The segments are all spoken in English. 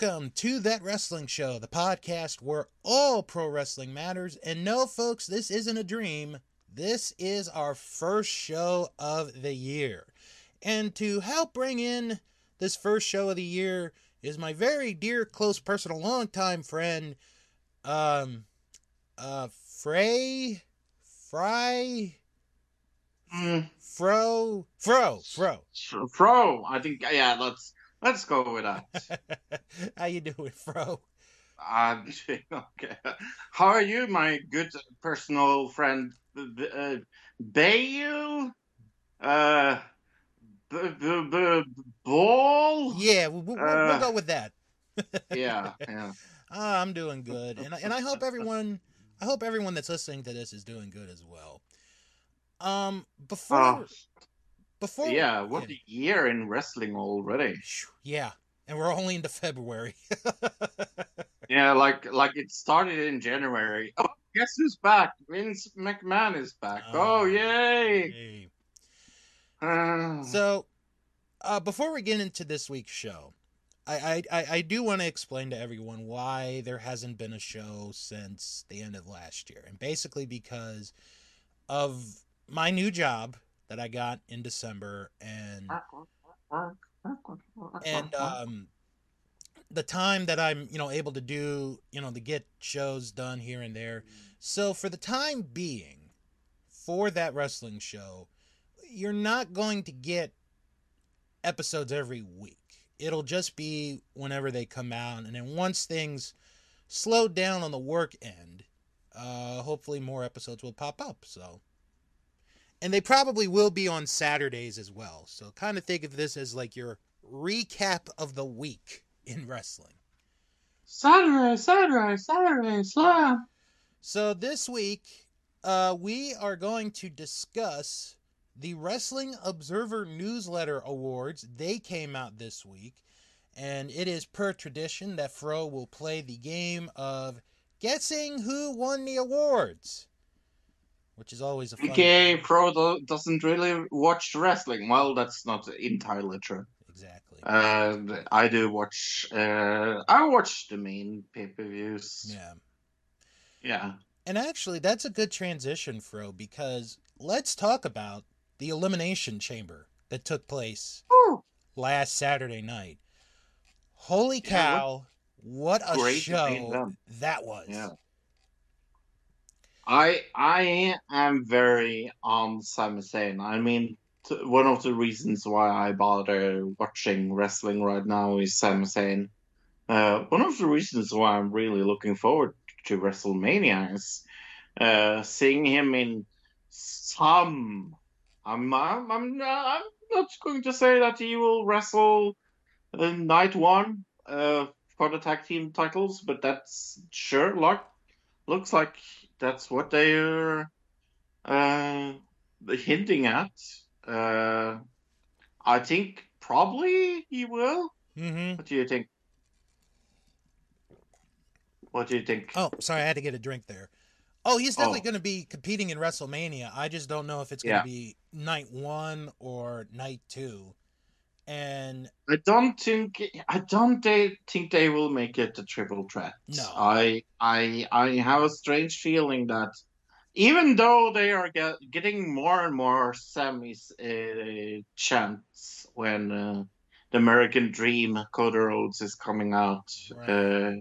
welcome to That Wrestling Show, the podcast where all pro wrestling matters. And no, folks, this isn't a dream. This is our first show of the year. And to help bring in this first show of the year is my very dear, close, personal, longtime friend, um, uh, Frey, Fry, Mm, Fro, Fro, Fro. Fro, I think yeah. Let's let's go with that. How you doing, Fro? I'm doing okay. How are you, my good personal friend, uh, Bayou? Uh, b- b- b- Ball? Yeah, we'll, we'll, we'll Uh, go with that. Yeah, yeah. Ah, I'm doing good, and I, and I hope everyone, I hope everyone that's listening to this is doing good as well. Um, before Oh, before yeah, what a year in wrestling already. Yeah, and we're only into February. Yeah, like like it started in January. Oh, guess who's back? Vince McMahon is back. Oh, Oh, yay! Hey. Uh, So, uh, before we get into this week's show, I, I, I do want to explain to everyone why there hasn't been a show since the end of last year, and basically because of my new job that I got in December, and and um, the time that I'm you know able to do you know to get shows done here and there. So for the time being, for that wrestling show, you're not going to get episodes every week. It'll just be whenever they come out, and then once things slow down on the work end, uh, hopefully more episodes will pop up. So. And they probably will be on Saturdays as well. So kind of think of this as like your recap of the week in wrestling. Saturday, Saturday, Saturday, slam. So this week, uh, we are going to discuss the Wrestling Observer Newsletter Awards. They came out this week, and it is per tradition that Fro will play the game of guessing who won the awards, which is always a fun. Okay, Fro do- doesn't really watch wrestling. Well, that's not entirely true. Exactly. Uh, I do watch. Uh, I watch the main pay per views. yeah. Yeah. And actually, that's a good transition, Fro, because let's talk about the Elimination Chamber that took place Woo. last Saturday night. Holy Yeah, cow, what, a show that was. Yeah. I I am very on Sami Zayn. I mean, t- one of the reasons why I bother watching wrestling right now is Sami Zayn. Uh, one of the reasons why I'm really looking forward to WrestleMania is uh, seeing him in some. I'm I'm I'm not, I'm not going to say that he will wrestle uh, night one uh, for the tag team titles, but that's sure like looks like that's what they're uh, hinting at. Uh, I think probably he will. Mm-hmm. What do you think? What do you think? Oh, sorry, I had to get a drink there. Oh, he's definitely Oh. going to be competing in WrestleMania. I just don't know if it's going Yeah. to be night one or night two. And I don't think I don't they think they will make it a triple threat. No. I I I have a strange feeling that even though they are get, getting more and more Sammy's uh, chance when uh, the American Dream Cody Rhodes is coming out, Right. uh,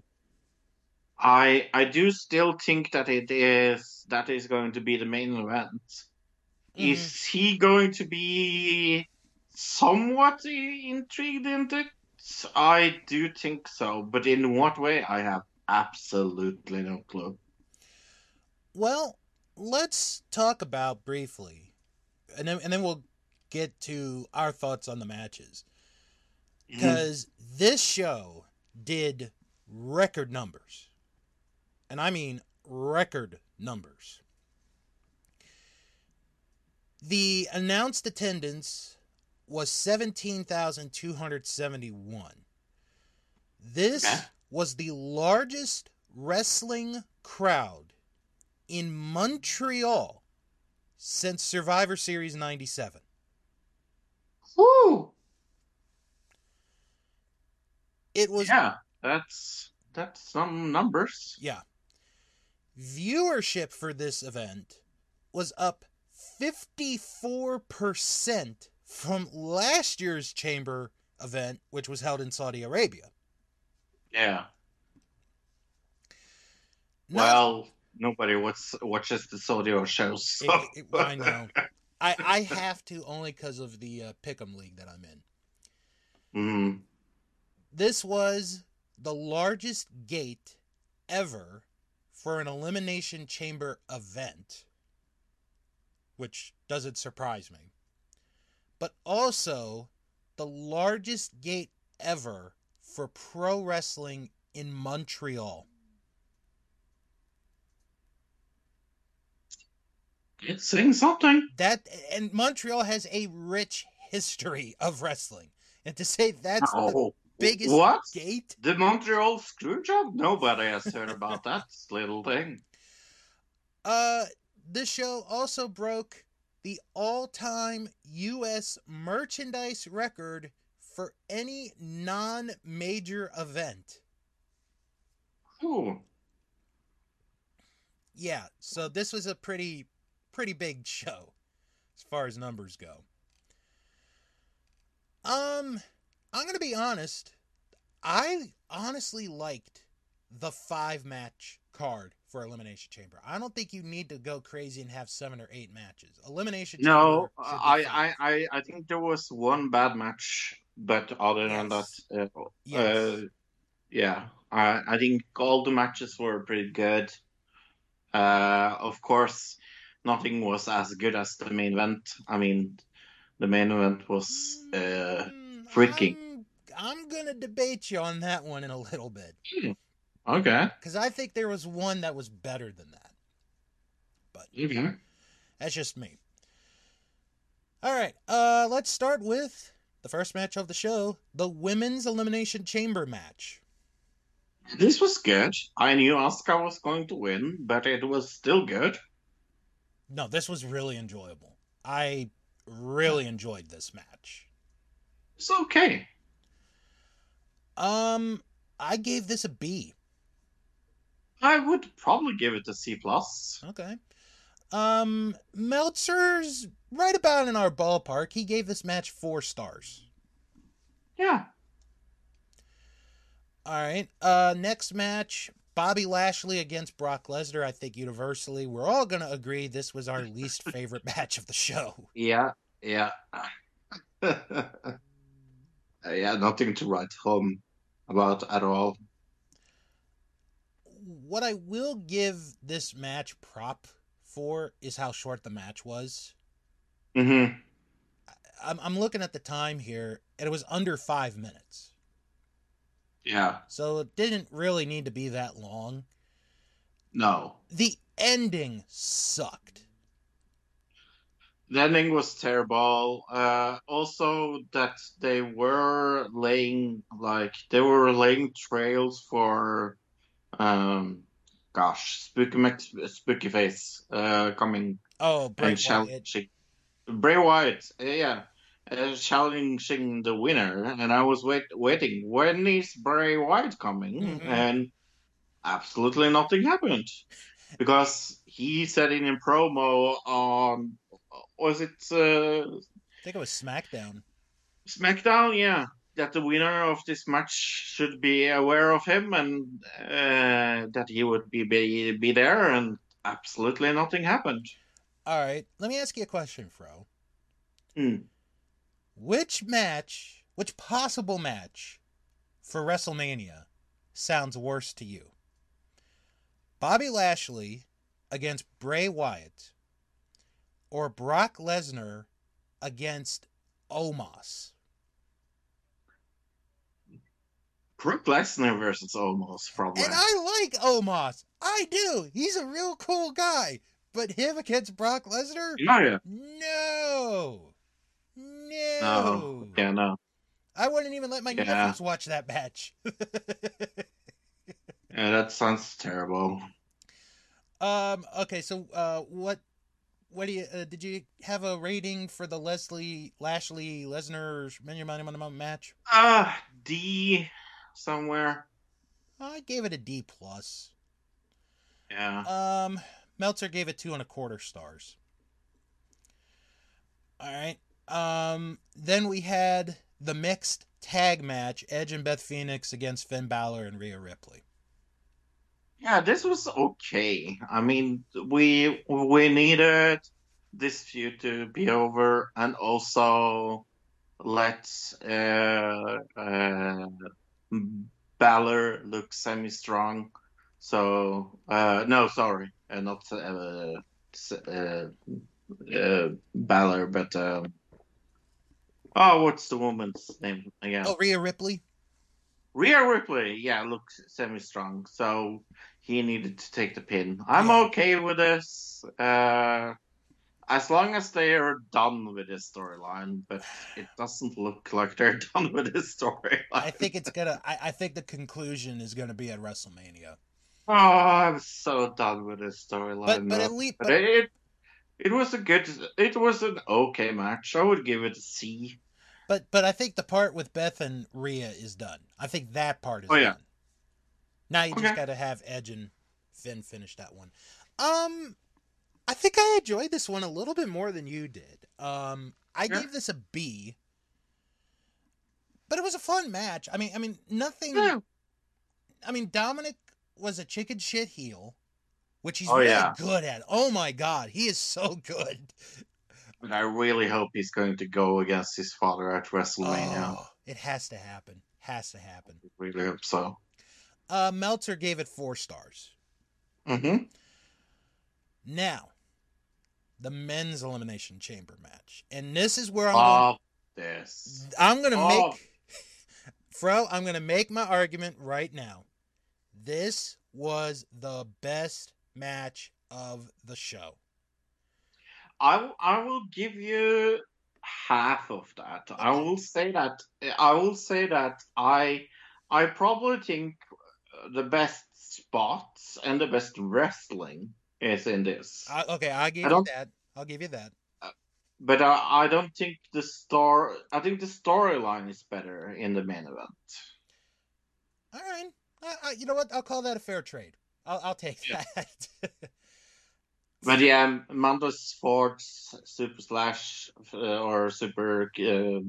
I I do still think that it is that is going to be the main event. Mhm. Is he going to be somewhat intrigued into it? I do think so, but in what way? I have absolutely no clue. Well, let's talk about briefly, and then and then we'll get to our thoughts on the matches mm-hmm. because this show did record numbers, and I mean record numbers. The announced attendance was seventeen thousand two hundred seventy-one. This Okay. was the largest wrestling crowd in Montreal since Survivor Series 97. Woo! It was Yeah, that's that's some numbers. Yeah. Viewership for this event was up 54% from last year's chamber event, which was held in Saudi Arabia. Yeah. Well, nobody watch, watches the Saudio shows. So. It- it- I know. I, I have to only because of the uh, Pick'em League that I'm in. Mhm. This was the largest gate ever for an Elimination Chamber event, which doesn't surprise me. But also the largest gate ever for pro wrestling in Montreal. It's saying something. That and Montreal has a rich history of wrestling. And to say that's the oh, biggest what? gate The Montreal Screwjob? Nobody has heard about that little thing. Uh, this show also broke the all-time U.S. merchandise record for any non-major event. Ooh. Yeah, so this was a pretty, pretty big show, as far as numbers go. Um, I'm gonna be honest. I honestly liked the five-match card for Elimination Chamber. I don't think you need to go crazy and have seven or eight matches. Elimination No, Chamber. should I. I, I, I think there was one bad match, but other than that, uh, Yes. uh, yeah, I, I think all the matches were pretty good. Uh, of course, nothing was as good as the main event. I mean, the main event was uh, Mm, freaking. I'm, I'm gonna debate you on that one in a little bit okay. because I think there was one that was better than that. Okay. That's just me. All right, uh, let's start with the first match of the show, the women's elimination chamber match. This was good. I knew Asuka was going to win, but it was still good. No, this was really enjoyable. I really enjoyed this match. It's okay. Um, I gave this a B. I would probably give it a C plus. Okay. Um, Meltzer's right about in our ballpark. He gave this match four stars. Yeah. All right. Uh, next match, Bobby Lashley against Brock Lesnar. I think universally we're all gonna agree this was our least favorite match of the show. Yeah. Yeah. yeah, nothing to write home about at all. What I will give this match prop for is how short the match was. hmm I'm, I'm looking at the time here, and it was under five minutes. Yeah. So it didn't really need to be that long. No. The ending sucked. The ending was terrible. Uh, also, that they were laying like they were laying trails for, um, gosh, Spooky Max, Spooky Face, uh, coming Oh, Bray and Wyatt. challenging Bray Wyatt. Yeah, uh, challenging the winner, and I was wait waiting. When is Bray Wyatt coming? Mhm. And absolutely nothing happened because he said in a promo on was it uh, I think it was SmackDown. SmackDown? Yeah, that the winner of this match should be aware of him and uh, that he would be, be be there, and absolutely nothing happened. All right, let me ask you a question, Fro. Hmm. Which match, which possible match for WrestleMania sounds worse to you? Bobby Lashley against Bray Wyatt or Brock Lesnar against Omos? Brock Lesnar versus Omos, probably. And I like Omos. I do. He's a real cool guy. But him against Brock Lesnar? Yeah, yeah. No. No. No. Yeah, no. I wouldn't even let my Yeah. nephews watch that match. Yeah, that sounds terrible. um. Okay. So, uh, what, what do you? Uh, did you have a rating for the Leslie Lashley Lesnar Mania Money Money match? Ah, D somewhere. I gave it a D plus. Yeah. Um, Meltzer gave it two and a quarter stars. All right. Um, then we had the mixed tag match: Edge and Beth Phoenix against Finn Balor and Rhea Ripley. Yeah, this was okay. I mean, we we needed this feud to be over, and also let uh, uh, Balor looks semi-strong. So uh, no, sorry, uh, not uh, uh, uh, Balor, but um, oh, what's the woman's name again? Oh, Rhea Ripley. Rhea Ripley, yeah, looks semi-strong, so he needed to take the pin. I'm okay with this, uh, as long as they are done with this storyline. But it doesn't look like they're done with this storyline. I think it's gonna. I, I think the conclusion is gonna be at WrestleMania. Oh, I'm so done with this storyline. But but at least But it it was a good, it was an okay match. I would give it a C. but but I think the part with Beth and Rhea is done. I think that part is Oh, yeah. done. Now you just got to have Edge and Finn finish that one. Um, I think I enjoyed this one a little bit more than you did. Um, I Yeah. gave this a B, but it was a fun match. I mean, I mean nothing. Yeah. I mean Dominic was a chicken shit heel, which he's Oh, really yeah. good at. Oh my god, he is so good. But I really hope he's going to go against his father at WrestleMania. Oh, it has to happen. Has to happen. I really hope so. Uh, Meltzer gave it four stars. Mm-hmm. Now, the men's elimination chamber match, and this is where I'm. Oh, this. gonna, I'm gonna Oh. make, Fro. I'm gonna make my argument right now. This was the best match of the show. I, I will give you half of that. I will say that I will say that I I probably think the best spots and the best wrestling is in this. I, okay, I'll give I you that. I'll give you that. but I, I don't think the star I think the storyline is better in the main event. All right. I, I, you know what? I'll call that a fair trade. I'll, I'll take Yeah. that. But yeah, Montez Ford's super slash uh, or super uh,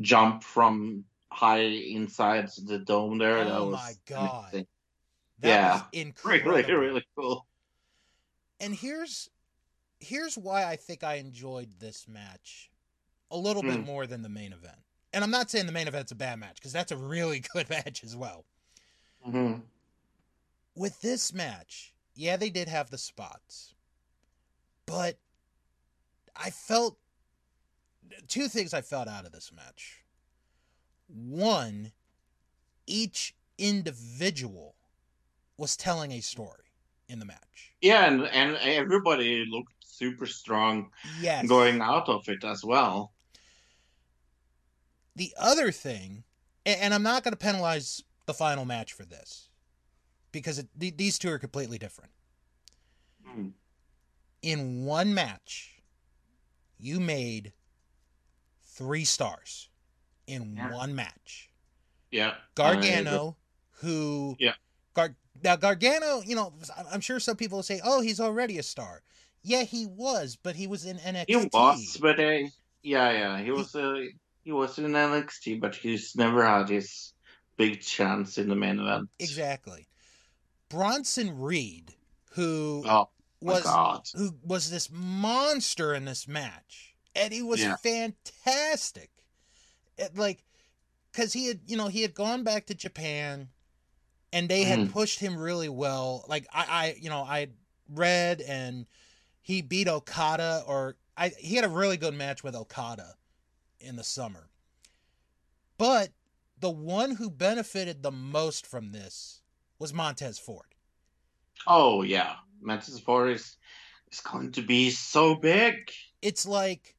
jump from high inside the dome there. that Oh was my God. amazing. That Yeah. was incredible. Really, really cool. And here's here's why I think I enjoyed this match a little bit Hmm. more than the main event. And I'm not saying the main event's a bad match because that's a really good match as well. hmm With this match, yeah, they did have the spots, but I felt two things I felt out of this match. One, each individual was telling a story in the match. Yeah, and, and everybody looked super strong Yes. going out of it as well. The other thing, and I'm not going to penalize the final match for this because it, th- these two are completely different. Mm. In one match, you made three stars in Yeah. one match. Yeah. Gargano, who Yeah. Gar- now Gargano, you know, I'm- sure some people will say, "Oh, he's already a star." Yeah, he was, but he was in NXT. He was, but uh, yeah, yeah, he was. Uh, he was in NXT, but he's never had his big chance in the main event. exactly. Bronson Reed, who Oh was god! who was this monster in this match, and he was Yeah. fantastic. It, like, because he had, you know, he had gone back to Japan, and they had Mhm. pushed him really well. Like I, I, you know, I read and he beat Okada, or I, he had a really good match with Okada in the summer. But the one who benefited the most from this was Montez Ford. Oh yeah, Montez Ford is is going to be so big. it's like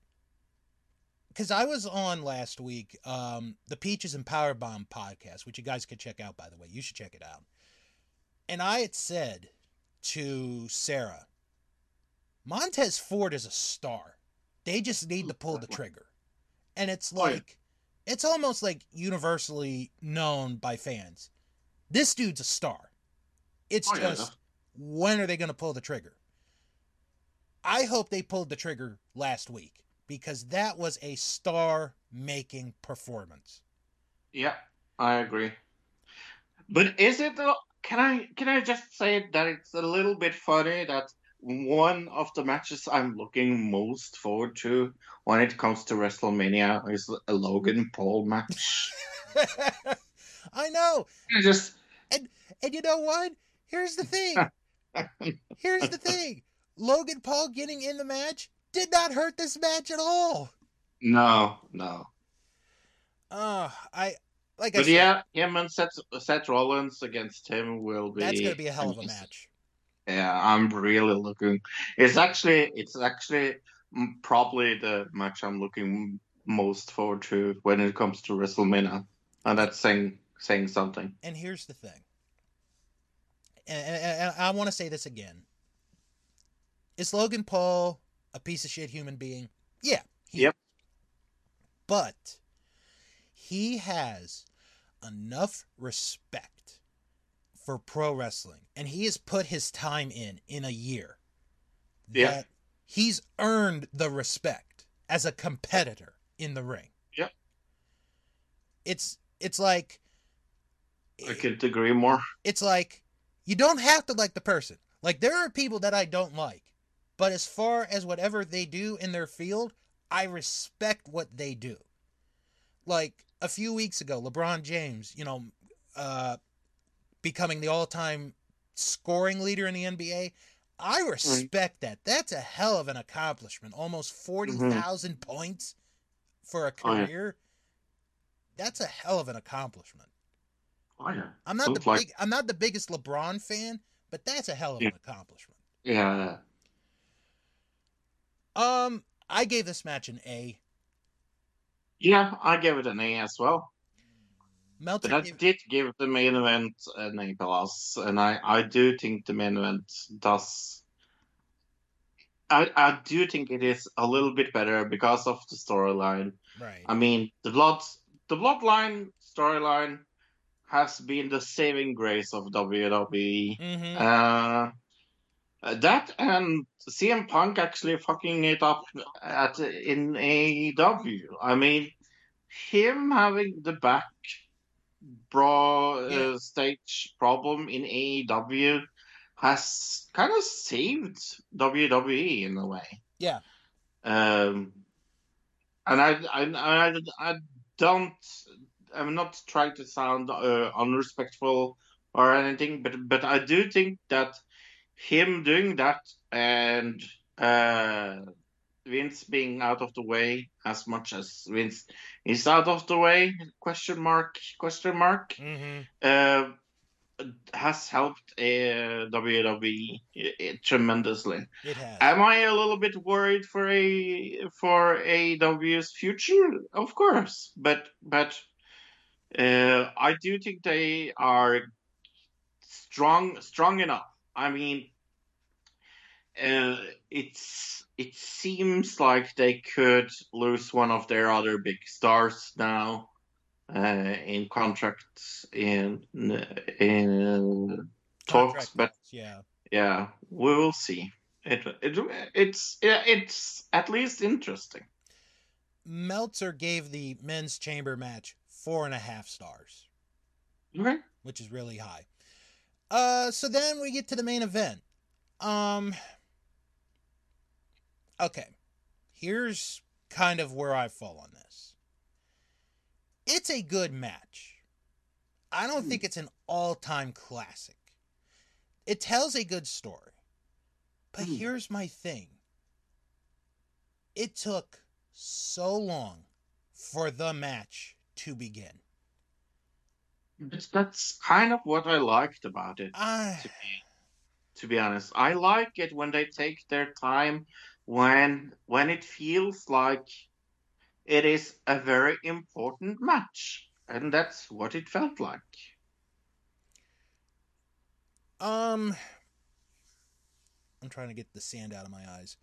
because I was on last week, um, the Peaches and Power Bomb podcast, which you guys could check out, by the way. You should check it out. And I had said to Sarah, Montez Ford is a star. They just need to pull the trigger. And it's Oh, yeah. like it's almost like universally known by fans. This dude's a star. It's Oh, yeah. just when are they going to pull the trigger? I hope they pulled the trigger last week because that was a star making performance. Yeah, I agree. But is it? a- Can I can I just say that it's a little bit funny that one of the matches I'm looking most forward to when it comes to WrestleMania is a Logan Paul match. I know. I just And you know what? Here's the thing. Here's the thing. Logan Paul getting in the match did not hurt this match at all. no no. Uh, I like I But said, yeah, him and Seth, Seth Rollins against him will be. that's gonna be a hell of a match. Yeah, I'm really looking. It's actually it's actually probably the match I'm looking most forward to when it comes to WrestleMania, and that's saying saying something. And here's the thing. And, and, and I want to say this again. Is Logan Paul a piece of shit human being? Yeah. he Yep. But he has enough respect for pro wrestling, and he has put his time in in a year. Yeah. That he's earned the respect as a competitor in the ring. Yep. It's it's like I could agree more. it's like you don't have to like the person. Like there are people that I don't like, but as far as whatever they do in their field, I respect what they do. Like a few weeks ago, LeBron James, you know, uh, becoming the all-time scoring leader in the NBA. I respect that. That's a hell of an accomplishment. Almost 40,000 points for a Oh, yeah. career. That's a hell of an accomplishment. Oh yeah, I'm not the like- big, I'm not the biggest LeBron fan, but that's a hell of Yeah. an accomplishment. yeah. Um, I gave this match an A. Yeah, I gave it an A as well. Meltzer But I gave, did give the main event an A plus, and I, I do think the main event does. I, I do think it is a little bit better because of the storyline. right. I mean, the blood, the bloodline storyline has been the saving grace of WWE. mm-hmm. Uh, uh, that and CM Punk actually fucking it up at in AEW. I mean, him having the back bra uh, stage problem in AEW has kind of saved WWE in a way. Yeah. Um, and I, I, I, I don't. I'm not trying to sound uh, unrespectful or anything, but but I do think that him doing that and uh, Vince being out of the way as much as Vince is out of the way question mark question mark Mm-hmm. uh, has helped uh, WWE uh, tremendously. It has. Am I a little bit worried for a for AEW's future? Of course, but but uh, I do think they are strong strong enough. I mean, uh, it's it seems like they could lose one of their other big stars now uh, in contracts in in talks, Contract but yeah. yeah, we will see. It, it it's yeah, it's at least interesting. Meltzer gave the men's chamber match four and a half stars, Okay. which is really high. Uh, so then we get to the main event. Um, okay, here's kind of where I fall on this. It's a good match. I don't Hmm. think it's an all-time classic. It tells a good story. But Hmm. here's my thing. It took so long for the match to begin. But that's kind of what I liked about it. I To be, to be honest, I like it when they take their time, when when it feels like it is a very important match, and that's what it felt like. um I'm trying to get the sand out of my eyes.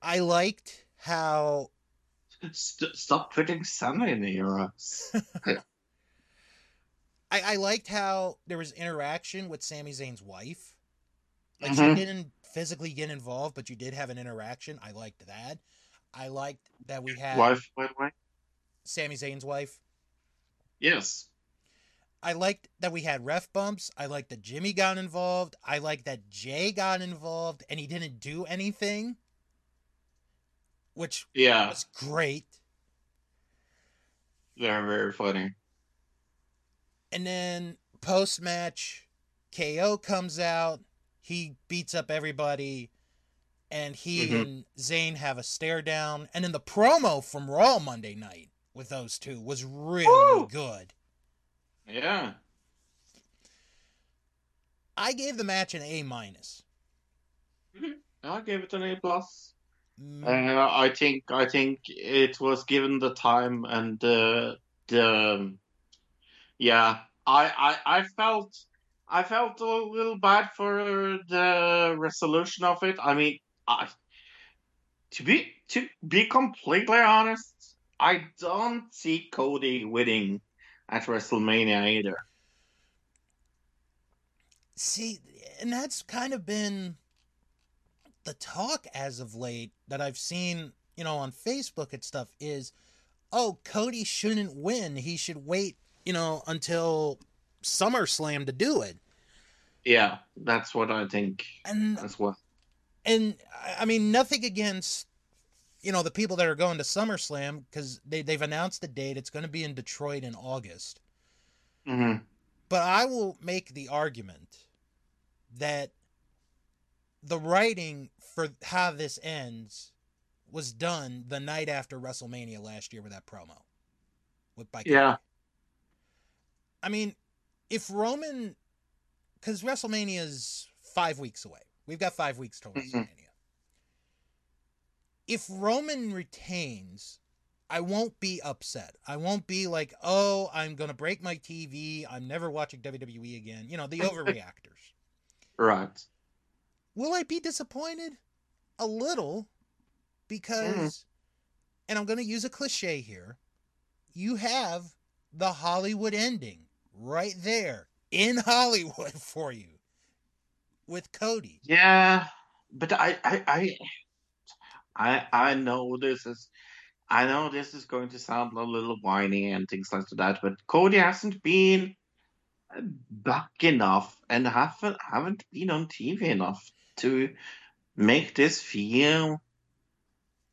I liked how St- stop putting Senna in the Euros. I, I liked how there was interaction with Sami Zayn's wife. Like Mhm. she didn't physically get involved, but you did have an interaction. I liked that. I liked that we had Wife, by the way. Sami Zayn's wife. Yes. I liked that we had ref bumps. I liked that Jimmy got involved. I liked that Jay got involved and he didn't do anything, which Yeah. was great. They're very funny. And then post match, KO comes out. He beats up everybody. And he Mhm. and Zayn have a stare down. And then the promo from Raw Monday night with those two was really Woo! good. Yeah. I gave the match an A minus. I gave it an A plus. Mm, Uh, I think I think it was given the time and the the yeah. I, I I felt I felt a little bad for the resolution of it. I mean, I to be to be completely honest, I don't see Cody winning at WrestleMania either. See, and that's kind of been the talk as of late that I've seen, you know, on Facebook and stuff is, oh, Cody shouldn't win. He should wait, you know, until SummerSlam to do it. Yeah, that's what I think And as well. and I- mean nothing against you know the people that are going to SummerSlam because they they've announced the date. It's going to be in Detroit in August. hmm But I will make the argument that the writing for how this ends was done the night after WrestleMania last year with that promo with by Yeah. I mean, if Roman, because WrestleMania is five weeks away, we've got five weeks till Mhm. WrestleMania. If Roman retains, I won't be upset. I won't be like, oh, I'm gonna break my TV. I'm never watching WWE again. You know, the overreactors. Right. Will I be disappointed? A little, because, and I'm gonna use a cliche here. You have the Hollywood ending right there in Hollywood for you with Cody. Yeah, but I, I, I, I, I know this is, I know this is going to sound a little whiny and things like that, but Cody hasn't been back enough and haven't haven't been on TV enough to make this feel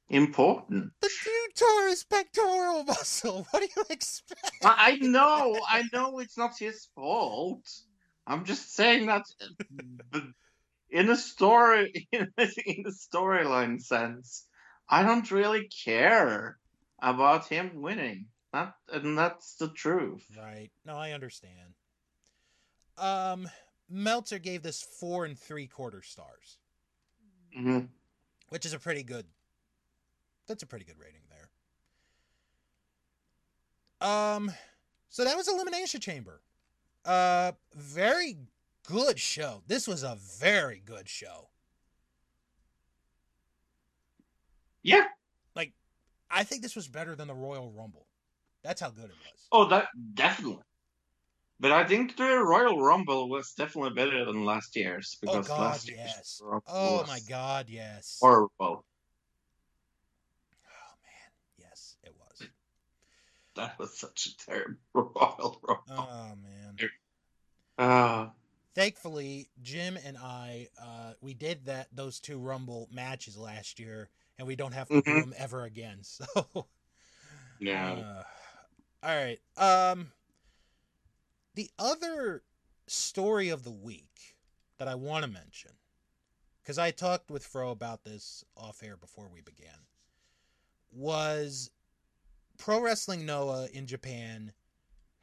important. The dude tore his pectoral muscle. What do you expect? I I know, I know it's not his fault. I'm just saying that in a story, in the storyline sense, I don't really care about him winning. That and that's the truth. Right. No, I understand. Um, Meltzer gave this four and three quarter stars, hmm which is a pretty good. That's a pretty good rating there. Um, so that was Elimination Chamber. Uh, very good show. This was a very good show. Yeah. Like, I think this was better than the Royal Rumble. That's how good it was. Oh, that definitely. But I think the Royal Rumble was definitely better than last year's Oh because God, last year's yes. Rumble Oh my God, yes. horrible. Oh man, yes, it was. That was such a terrible Royal Rumble. Oh man. Uh, Thankfully, Jim and I, uh, we did that those two Rumble matches last year, and we don't have to do Mhm. them ever again. So, yeah. uh, all right. Um, the other story of the week that I want to mention, because I talked with Fro about this off air before we began, was Pro Wrestling Noah in Japan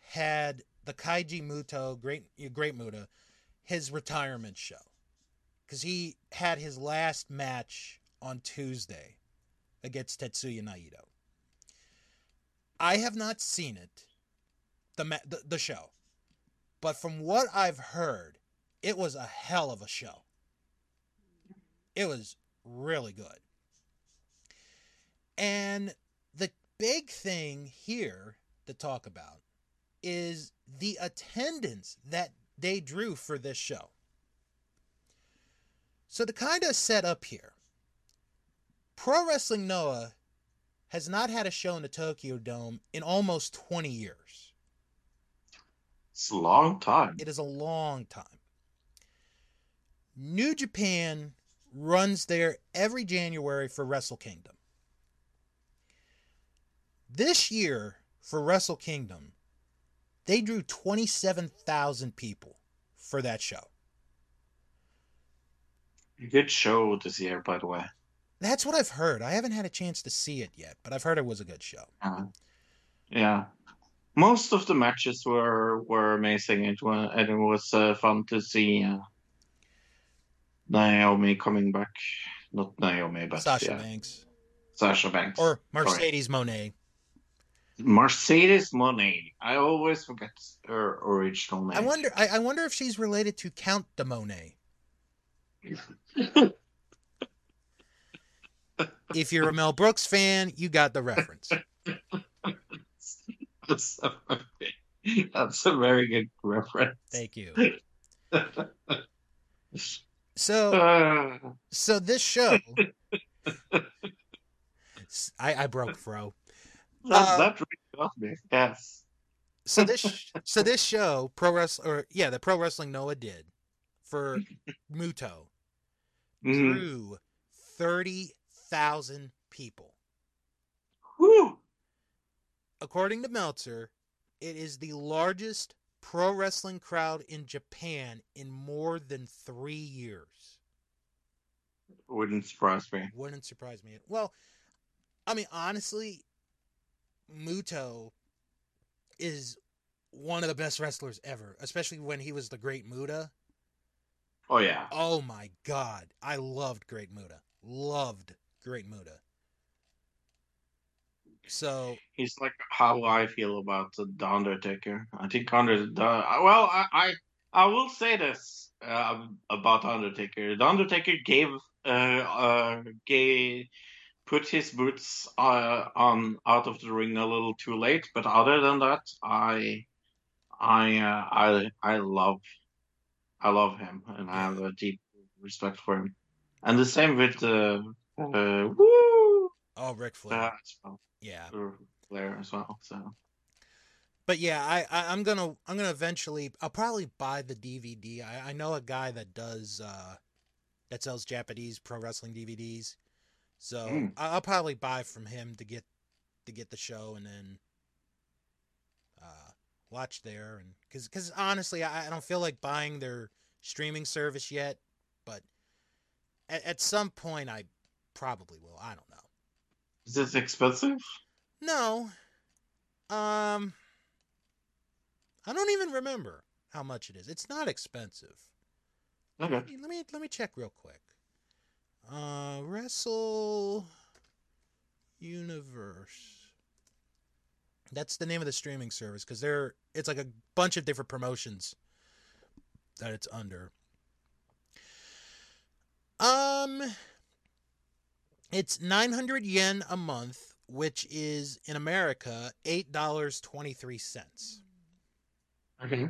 had the Keiji Muto, Great Great Muta, his retirement show, because he had his last match on Tuesday against Tetsuya Naito. I have not seen it, the ma- the, the show, but from what I've heard, it was a hell of a show. It was really good. And big thing here to talk about is the attendance that they drew for this show. So to kind of set up here, Pro Wrestling Noah has not had a show in the Tokyo Dome in almost 20 years. It's a long time. It is a long time. New Japan runs there every January for Wrestle Kingdom. This year for Wrestle Kingdom, they drew 27,000 people for that show. Good show this year, by the way. That's what I've heard. I haven't had a chance to see it yet, but I've heard it was a good show. Uh, yeah, most of the matches were were amazing. It was and it was uh, fun to see uh, Naomi coming back. Not Naomi, but Sasha yeah, Banks Sasha Banks or Mercedes Moné. Mercedes Moné. I always forget her original name. I wonder. I, I wonder if she's related to Count de Monet. If you're a Mel Brooks fan, you got the reference. that's, a, that's a very good reference. Thank you. So, Uh, so this show, I, I broke Fro. That, Uh, that really got me. Yes. So this, so this show, pro wrestling, or yeah, the pro wrestling Noah did for Muto Mhm. drew thirty thousand people. Whew. According to Meltzer, it is the largest pro wrestling crowd in Japan in more than three years. Wouldn't surprise me. Wouldn't surprise me. Well, I mean, honestly, Muto is one of the best wrestlers ever, especially when he was the Great Muta. Oh yeah. Oh my God. I loved Great Muta. Loved Great Muta. So, He's like how I feel about the Undertaker. I think Under the well, I I, I will say this uh, about Undertaker. The Undertaker gave uh uh gave put his boots uh, on out of the ring a little too late. But other than that, I I uh, I I love I love him and I have a deep respect for him. And the same with uh, uh woo oh, Ric Flair. as well. Yeah. Flair as well. So. But yeah, I, I I'm gonna I'm gonna eventually I'll probably buy the DVD. I, I know a guy that does uh that sells Japanese pro wrestling DVDs, so Mm. I- I'll probably buy from him to get to get the show and then uh watch there and because because honestly I, I don't feel like buying their streaming service yet, but at, at some point I probably will. I don't know. Is this expensive? No. Um I don't even remember how much it is. It's not expensive. Okay. Let me let me, let me check real quick. Uh Wrestle Universe. That's the name of the streaming service cuz they're it's like a bunch of different promotions that it's under. Um it's 900 yen a month, which is in America $8.23, Okay.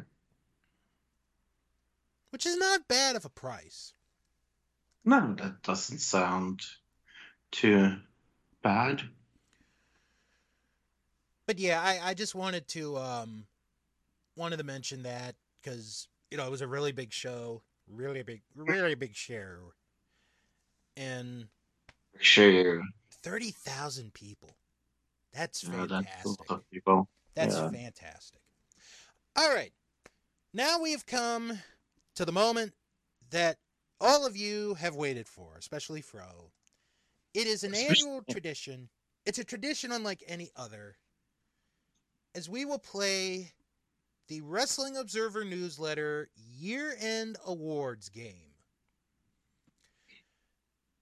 which is not bad of a price. No, that doesn't sound too bad. But yeah, I, I just wanted to um wanted to mention that cuz you know, it was a really big show, really big really big share. And Sure. 30,000 people. That's Yeah, that's a fantastic. lot of people. That's Yeah. fantastic. All right. Now we have come to the moment that all of you have waited for, especially Fro. It is an annual tradition. It's a tradition unlike any other. As we will play the Wrestling Observer newsletter year end awards game.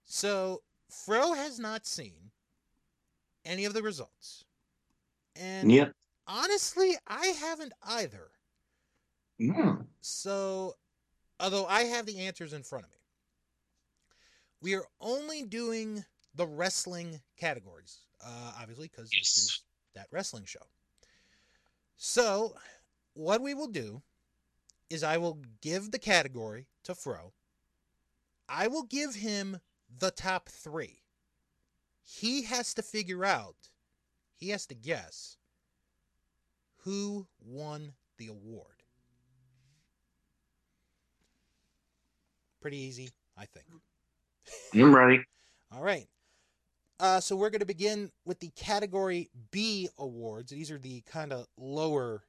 So, Fro has not seen any of the results. And Yeah. honestly, I haven't either. Mm. So, although I have the answers in front of me, we are only doing the wrestling categories, uh, obviously, because Yes. this is that wrestling show. So, what we will do is I will give the category to Fro. I will give him the top three. He has to figure out, he has to guess who won the award. Pretty easy, I think. I'm ready. All right. Uh, so we're going to begin with the category B awards. These are the kind of lower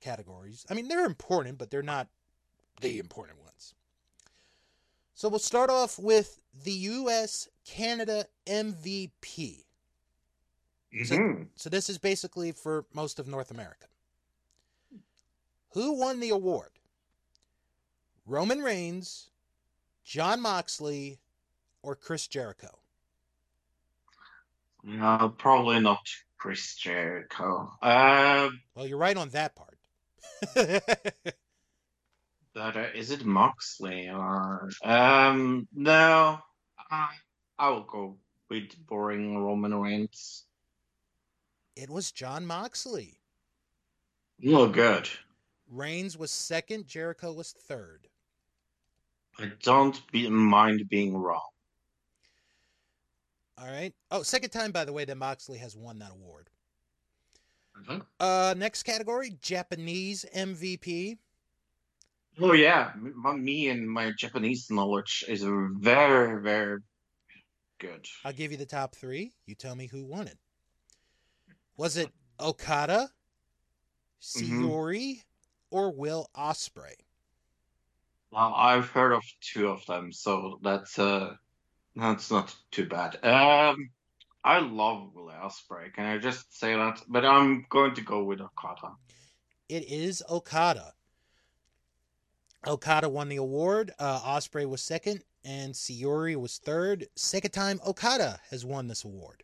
categories. I mean, they're important, but they're not the important ones. So we'll start off with the U.S. Canada MVP. Mhm. So this is basically for most of North America. Who won the award? Roman Reigns, Jon Moxley, or Chris Jericho? Uh, probably not Chris Jericho. Uh, Well, you're right on that part. that uh, is it Moxley or um no, I I will go with boring Roman Reigns. it was Jon Moxley. Oh, good. Reigns was second, Jericho was third. I don't be, mind being wrong. All right. Oh, second time, by the way, that Moxley has won that award. Mhm. Uh, next category, Japanese MVP. Oh yeah, my, me and my Japanese knowledge is very very good. I'll give you the top three. You tell me who won it. Was it Okada, Mhm. Or Will Ospreay? Well, I've heard of two of them, so that's uh that's not too bad. Um, I love Will Ospreay. Can I just say that? But I'm going to go with Okada. It is Okada. Okada won the award. Uh, Ospreay was second, and Syuri was third. Second time Okada has won this award.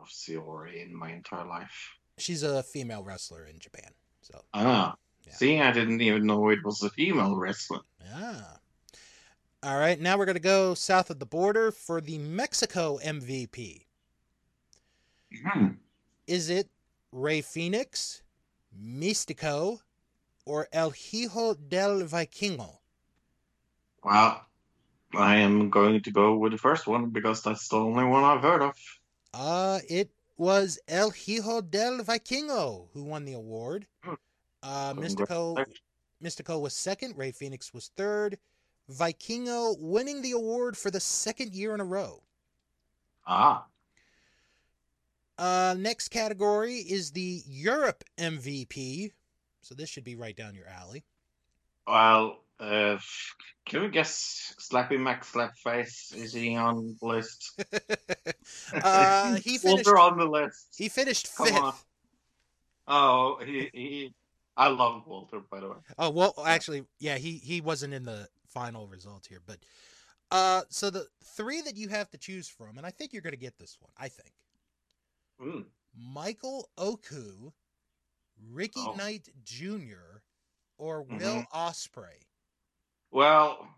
Of Syuri in my entire life. She's a female wrestler in Japan. So Ah, Yeah. see, I didn't even know it was a female wrestler. Ah. All right, now we're going to go south of the border for the Mexico MVP. Hmm. Is it Rey Fénix, Místico, or El Hijo del Vikingo? Well, I am going to go with the first one because that's the only one I've heard of. Uh, it was El Hijo del Vikingo who won the award. Hmm. Uh, Místico. Místico was second. Rey Fénix was third. Vikingo winning the award for the second year in a row. Ah, Uh, next category is the Europe MVP. So this should be right down your alley. well, uh, can we guess Slappy Mac Slapface? Is he on the list? uh, he finished. Walter on the list. He finished Come fifth. on. Oh, he, he. I love Walter, by the way. Oh well, actually, yeah, he he wasn't in the final results here, but uh, so the three that you have to choose from, and I think you're gonna get this one. I think Mm. Michael Oku, Ricky Oh. Knight Jr., or Will Ospreay. Well,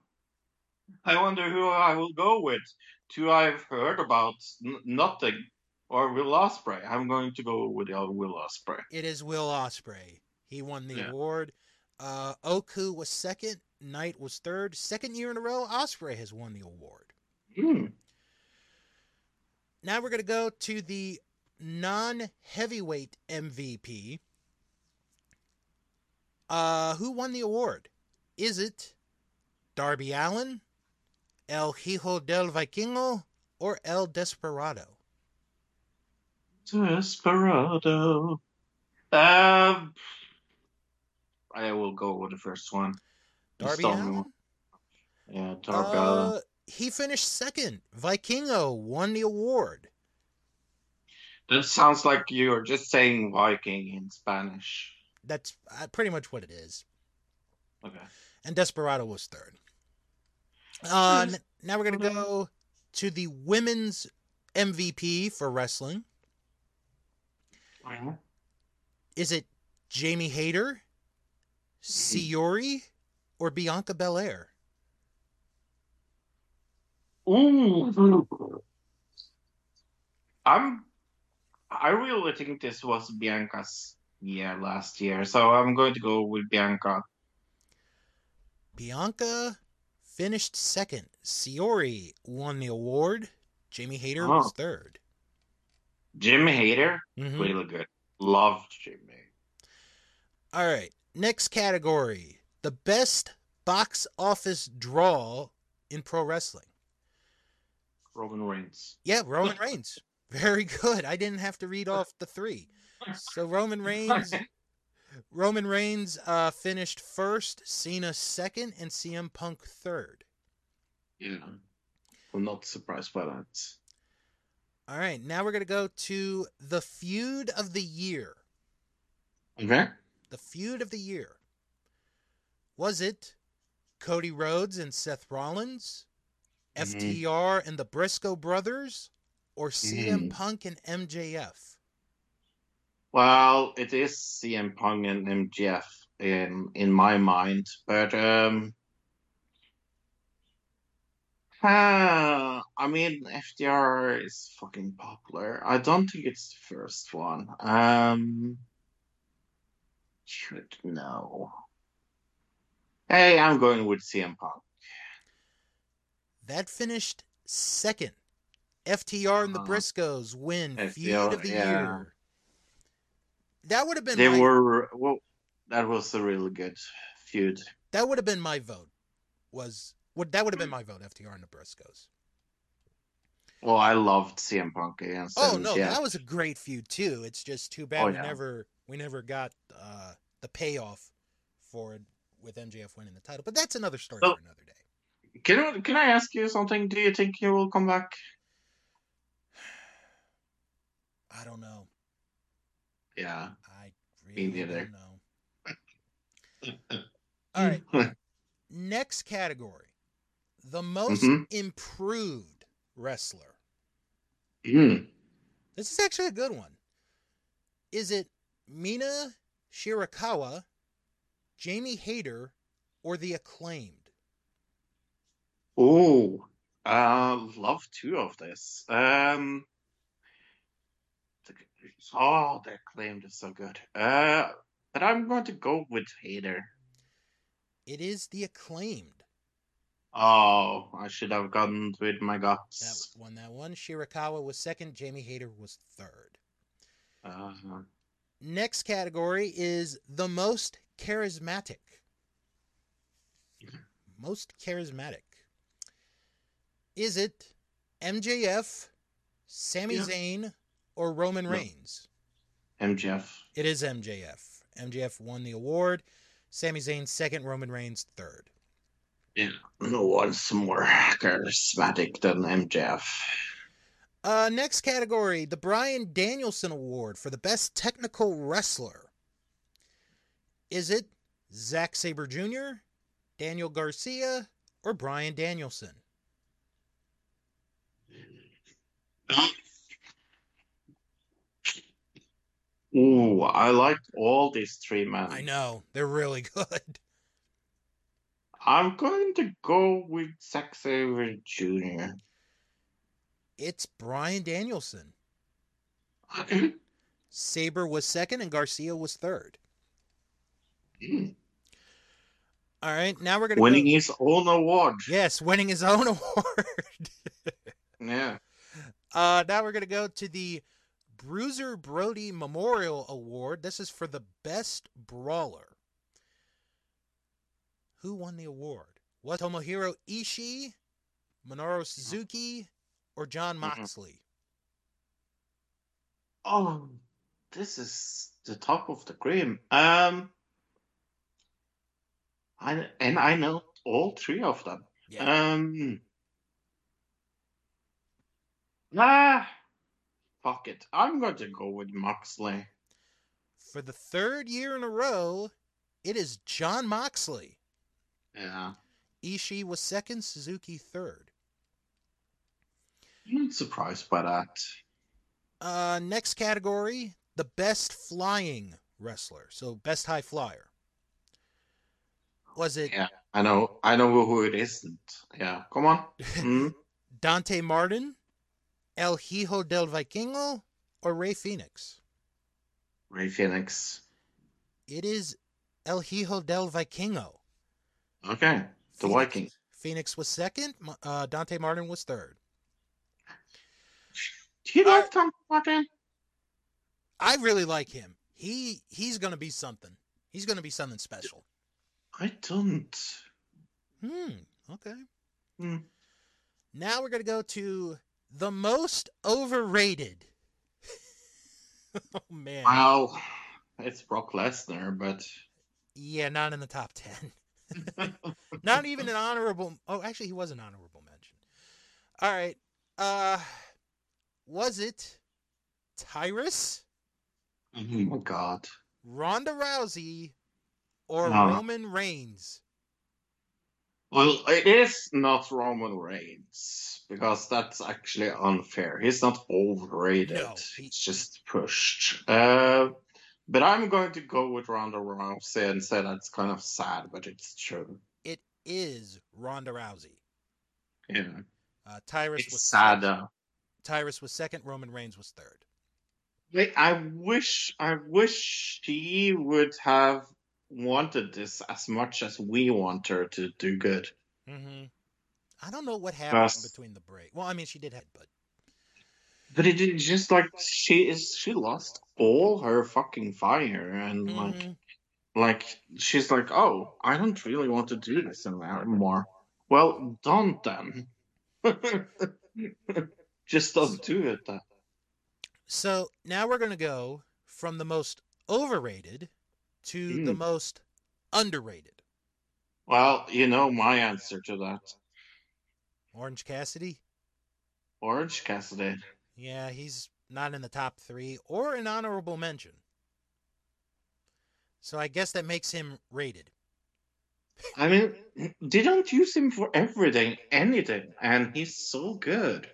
I wonder who I will go with. Two I've heard about n- nothing, or Will Ospreay. I'm going to go with uh, Will Ospreay. It is Will Ospreay. He won the Yeah. award. Uh, Oku was second. Knight was third. Second year in a row, Ospreay has won the award. Hmm. Now we're going to go to the non heavyweight MVP. Uh, who won the award? Is it Darby Allin, El Hijo del Vikingo, or El Desperado? Desperado. Um, I will go with the first one. Darby the Allin? Yeah, Darby. Uh, he finished second. Vikingo won the award. That sounds like you're just saying Viking in Spanish. That's uh, pretty much what it is. Okay. And Desperado was third. Uh, n- now we're going to go to the women's MVP for wrestling. Is it Jamie Hayter, Syuri, or Bianca Belair? Ooh. I'm. I really think this was Bianca's year last year, so I'm going to go with Bianca. Bianca finished second. Syuri won the award. Jamie Hayter Oh. was third. Jimmy Hader, Mhm. really good. Loved Jimmy. All right. Next category the best box office draw in pro wrestling. Roman Reigns. Yeah, Roman Reigns. Very good. I didn't have to read off the three. So Roman Reigns Roman Reigns uh, finished first, Cena second, and CM Punk third. Yeah. I'm not surprised by that. All right, now we're going to go to the feud of the year. Okay. The feud of the year. Was it Cody Rhodes and Seth Rollins, Mhm. FTR and the Briscoe brothers, or CM Mhm. Punk and MJF? Well, it is CM Punk and MJF in in my mind, but um, ah, I mean FTR is fucking popular. I don't think it's the first one. Um, should know. Hey, I'm going with CM Punk. That finished second. FTR and the Uh, Briscoes win FTR, feud of the yeah. year. That would have been They my, were well. That was a really good feud. that would have been my vote. Was would that would have been my vote? FTR and the Briscoes. Well, I loved CM Punk against Oh no, MJF. that was a great feud too. It's just too bad Oh, we never we never got uh, the payoff for it with MJF winning the title. But that's another story for another day. Can I, can I ask you something? Do you think he will come back? I don't know. Yeah. I really neither. don't know. All right. Next category. The most Mhm. improved wrestler. Mm. This is actually a good one. Is it Mina Shirakawa, Jamie Hayter, or the acclaimed? Oh, uh, love two of this. Um, the, oh, their claim is so good. Uh, but I'm going to go with Hayter. It is the acclaimed. Oh, I should have gone with my That guts. won that one. Shirakawa was second. Jamie Hayter was third. Uh, Next category is the most charismatic. Most charismatic. Is it MJF, Sami Yeah. Zayn, or Roman No. Reigns? MJF. It is MJF. MJF won the award. Sami Zayn second, Roman Reigns third. Yeah, no one's more charismatic than MJF. Uh, next category, the Bryan Danielson Award for the best technical wrestler. Is it Zack Sabre Jr., Daniel Garcia, or Bryan Danielson? Ooh, I like all these three men. I know they're really good. I'm going to go with Zack Sabre Jr. It's Bryan Danielson. Sabre was second, and Garcia was third. All right, now we're gonna Winning Go, his own award. yes, winning his own award. Yeah. Uh, now we're going to go to the Bruiser Brody Memorial Award. This is for the best brawler. Who won the award? Was Tomohiro Ishii, Minoru Suzuki, or Jon Mhm. Moxley? Oh, this is the top of the cream. Um, I and I know all three of them. Yeah. Um, ah, fuck it. I'm going to go with Moxley. For the third year in a row, it is Jon Moxley. Yeah, Ishii was second, Suzuki third. Surprised by that. Uh, next category, the best flying wrestler. So best high flyer. Was it Yeah, I know. I know who it isn't. Yeah, come on. Mm. Dante Martin, El Hijo del Vikingo, or Rey Fénix? Rey Fénix. It is El Hijo del Vikingo. Okay. The Phoenix- Viking. Fénix was second. Uh, Dante Martin was third. Do you Uh, like Tom Martin? I really like him. He he's gonna be something. He's gonna be something special. I don't. Hmm. Okay. Hmm. Now we're gonna go to the most overrated. oh man. Well, it's Brock Lesnar, but Yeah, not in the top ten. not even an honorable. Oh, actually, he was an honorable mention. All right. Uh, was it Tyrus, oh my god. Ronda Rousey, or No. Roman Reigns? Well, it is not Roman Reigns because that's actually unfair. He's not overrated. No, he- He's just pushed. Uh, but I'm going to go with Ronda Rousey and say that's kind of sad, but it's true. It is Ronda Rousey. Yeah, Uh, Tyrus was it's sad. second. Tyrus was second. Roman Reigns was third. Wait, I wish, I wish she would have wanted this as much as we want her to do good. Mm-hmm. I don't know what happened Yes. between the break. Well, I mean, she did have, but But it just like she is, she lost all her fucking fire, and like, Mhm. like she's like, oh, I don't really want to do this anymore. Well, don't then. just don't do it. So now we're going to go from the most overrated to the Mm. most underrated. Well, you know my answer to that. Orange Cassidy. Orange Cassidy. Yeah, he's not in the top three or an honorable mention. So I guess that makes him rated. I mean, they don't use him for everything, anything, and he's so good.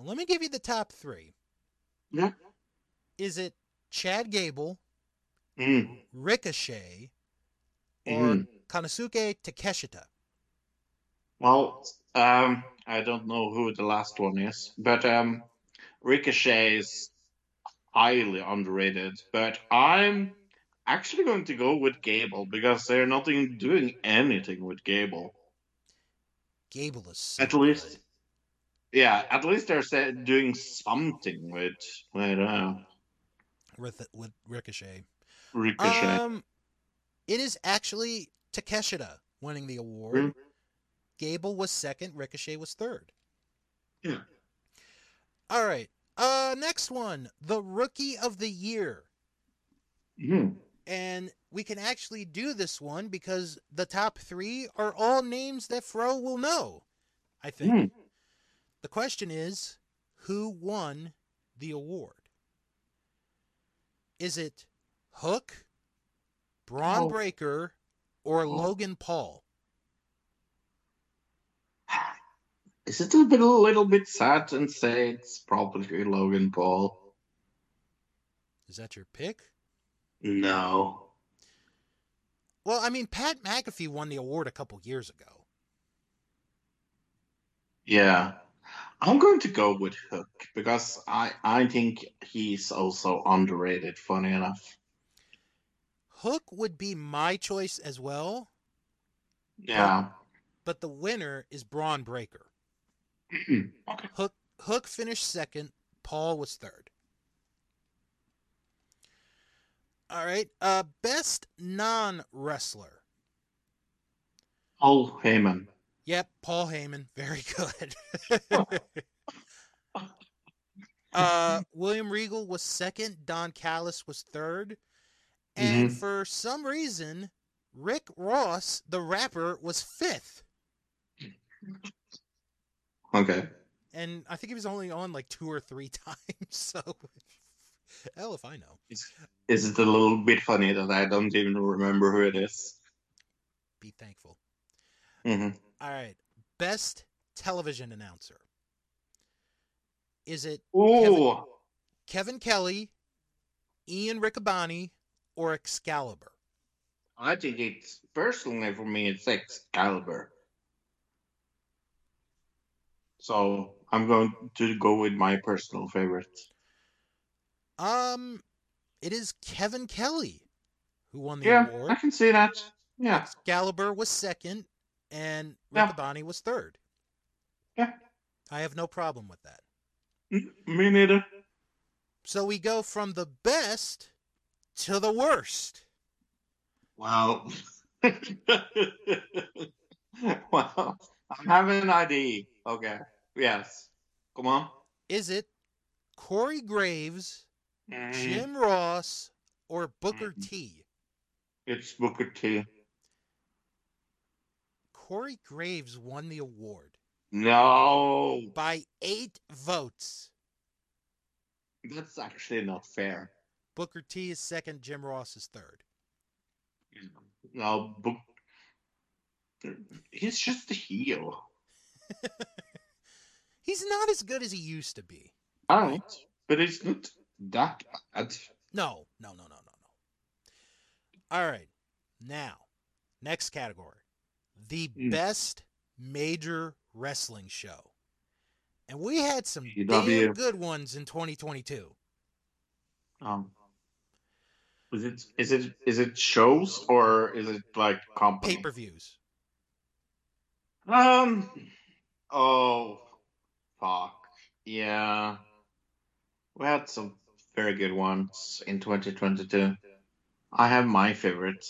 Well, let me give you the top three. Yeah. Is it Chad Gable, Mm. Ricochet, or Mm. Konosuke Takeshita? Well, um, I don't know who the last one is, but um, Ricochet is highly underrated. But I'm actually going to go with Gable because they're not even doing anything with Gable. Gable is so At least, good. Yeah, at least they're doing something with with uh, with with Ricochet. Ricochet. Um, it is actually Takeshita winning the award. Mm. Gable was second. Ricochet was third. Yeah. All right. Uh, next one, the Rookie of the Year, Mm. and we can actually do this one because the top three are all names that Fro will know. I think. Mm. The question is, who won the award? Is it Hook, Bron Oh. Breakker, or Oh. Logan Paul? Is it a bit a little bit sad and say it's probably Logan Paul? Is that your pick? No. Well, I mean, Pat McAfee won the award a couple years ago. Yeah. I'm going to go with Hook because I, I think he's also underrated, funny enough. Hook would be my choice as well, Yeah. but the winner is Bron Breakker. okay. Hook Hook finished second. Paul was third. All right. Uh, best non wrestler. Paul Heyman. Yep, Paul Heyman. Very good. uh, William Regal was second. Don Callis was third. And Mhm. for some reason, Rick Ross, the rapper, was fifth. Okay. And I think he was only on like two or three times. So, hell if I know. Is it a little bit funny that I don't even remember who it is? Be thankful. Mhm. All right. Best television announcer. Is it Ooh. Kevin Kelly, Ian Riccaboni, or Excalibur? I think it's personally for me, it's Excalibur. So I'm going to go with my personal favorite. Um, it is Kevin Kelly who won the Yeah, award. I can see that. Yeah. Excalibur was second, and Yeah. Riccaboni was third. Yeah. I have no problem with that. Mm, Me neither. So we go from the best to the worst. Wow. well, I have an idea. Okay. Yes. Come on. Is it Corey Graves, Mm, Jim Ross, or Booker Mhm. T? It's Booker T. Corey Graves won the award No, by eight votes. that's actually not fair. Booker T is second, Jim Ross is third. No, Book. He's just a heel. He's not as good as he used to be. All right, but it's not that bad. No, no, no, no, no, no. All right. Now, next category the Mm. best major wrestling show. And we had some damn good ones in 2022. Um, is it is it is it shows or is it like company? Pay per views. Um. Oh, fuck. Yeah. We had some very good ones in 2022. I have my favorite.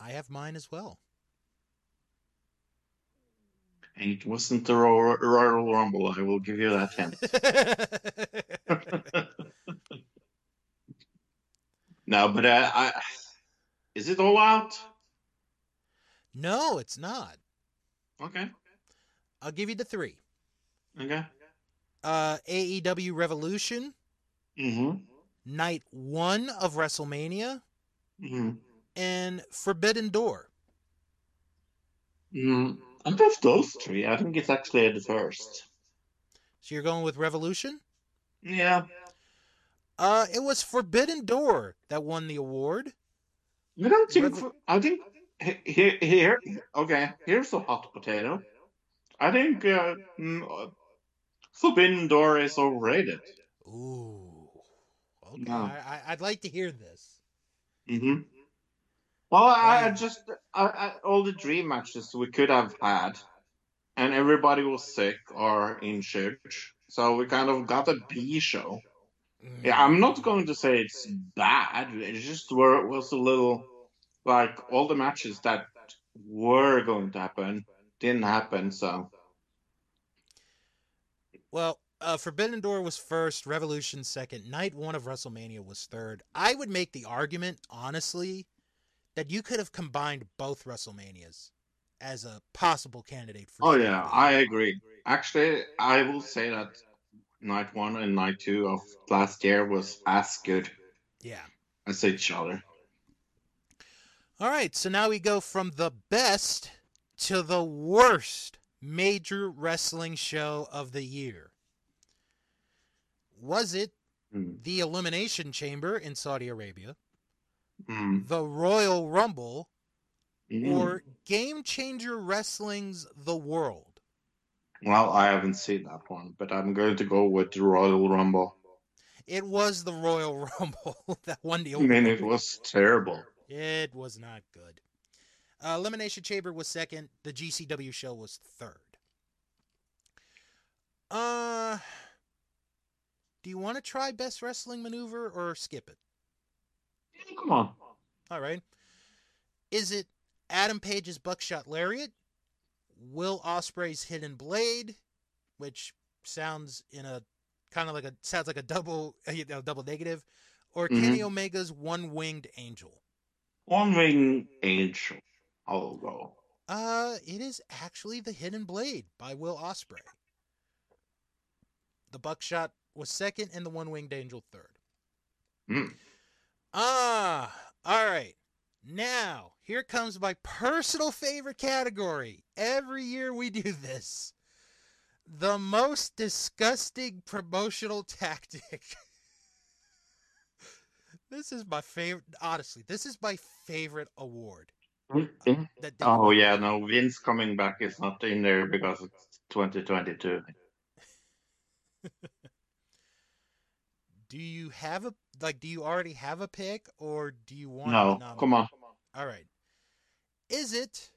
I have mine as well. And it wasn't the Ro- Royal Rumble. I will give you that hint. no, but uh, I. Is it all out? no, it's not. Okay. I'll give you the three. Okay. Uh, AEW Revolution, Mm-hmm. night one of WrestleMania, Mm-hmm. and Forbidden Door. Mm, out of those three, I think it's actually at the first. So you're going with Revolution? Yeah. Uh, it was Forbidden Door that won the award. I don't think. Revo- I think here, here. Okay, here's a hot potato. I think uh, mm, uh, Forbidden Door is overrated. Ooh. Okay. No. I, I'd like to hear this. Mm-hmm. Well, I, I just I, I, all the dream matches we could have had, and everybody was sick or injured, so we kind of got a B show. Yeah, I'm not going to say it's bad. It just were was a little like all the matches that were going to happen didn't happen. So Well, uh, Forbidden Door was first, Revolution second, Night One of WrestleMania was third. I would make the argument, honestly, that you could have combined both WrestleManias as a possible candidate for. oh yeah, I agree. Actually, I will say that night one and night two of last year was as good Yeah. as each other. All right, so now we go from the best to the worst major wrestling show of the year. Was it Mm. the Elimination Chamber in Saudi Arabia, Mm. the Royal Rumble, Mm. or Game Changer Wrestling's The World? well, I haven't seen that one, but I'm going to go with the Royal Rumble. It was the Royal Rumble that won the I mean, it was terrible. It was not good. Uh, Elimination Chamber was second. The GCW show was third. Uh, do you want to try Best Wrestling Maneuver or skip it? Come on. All right. Is it Adam Page's Buckshot Lariat, Will Ospreay's Hidden Blade, which sounds in a kind of like a sounds like a double you know, double negative, or Kenny Omega's One Winged Angel? One winged Angel. I'll go. Uh, it is actually the Hidden Blade by Will Ospreay. The Buckshot was second, and the One Winged Angel third. Hmm. Ah, all right. Now here comes my personal favorite category. Every year we do this. The most disgusting promotional tactic. this is my favorite. Honestly, this is my favorite award. Oh yeah, no, Vince coming back is not in there because it's 2022. Do you have a like? Do you already have a pick, or do you want? No, to come on. All right. Is it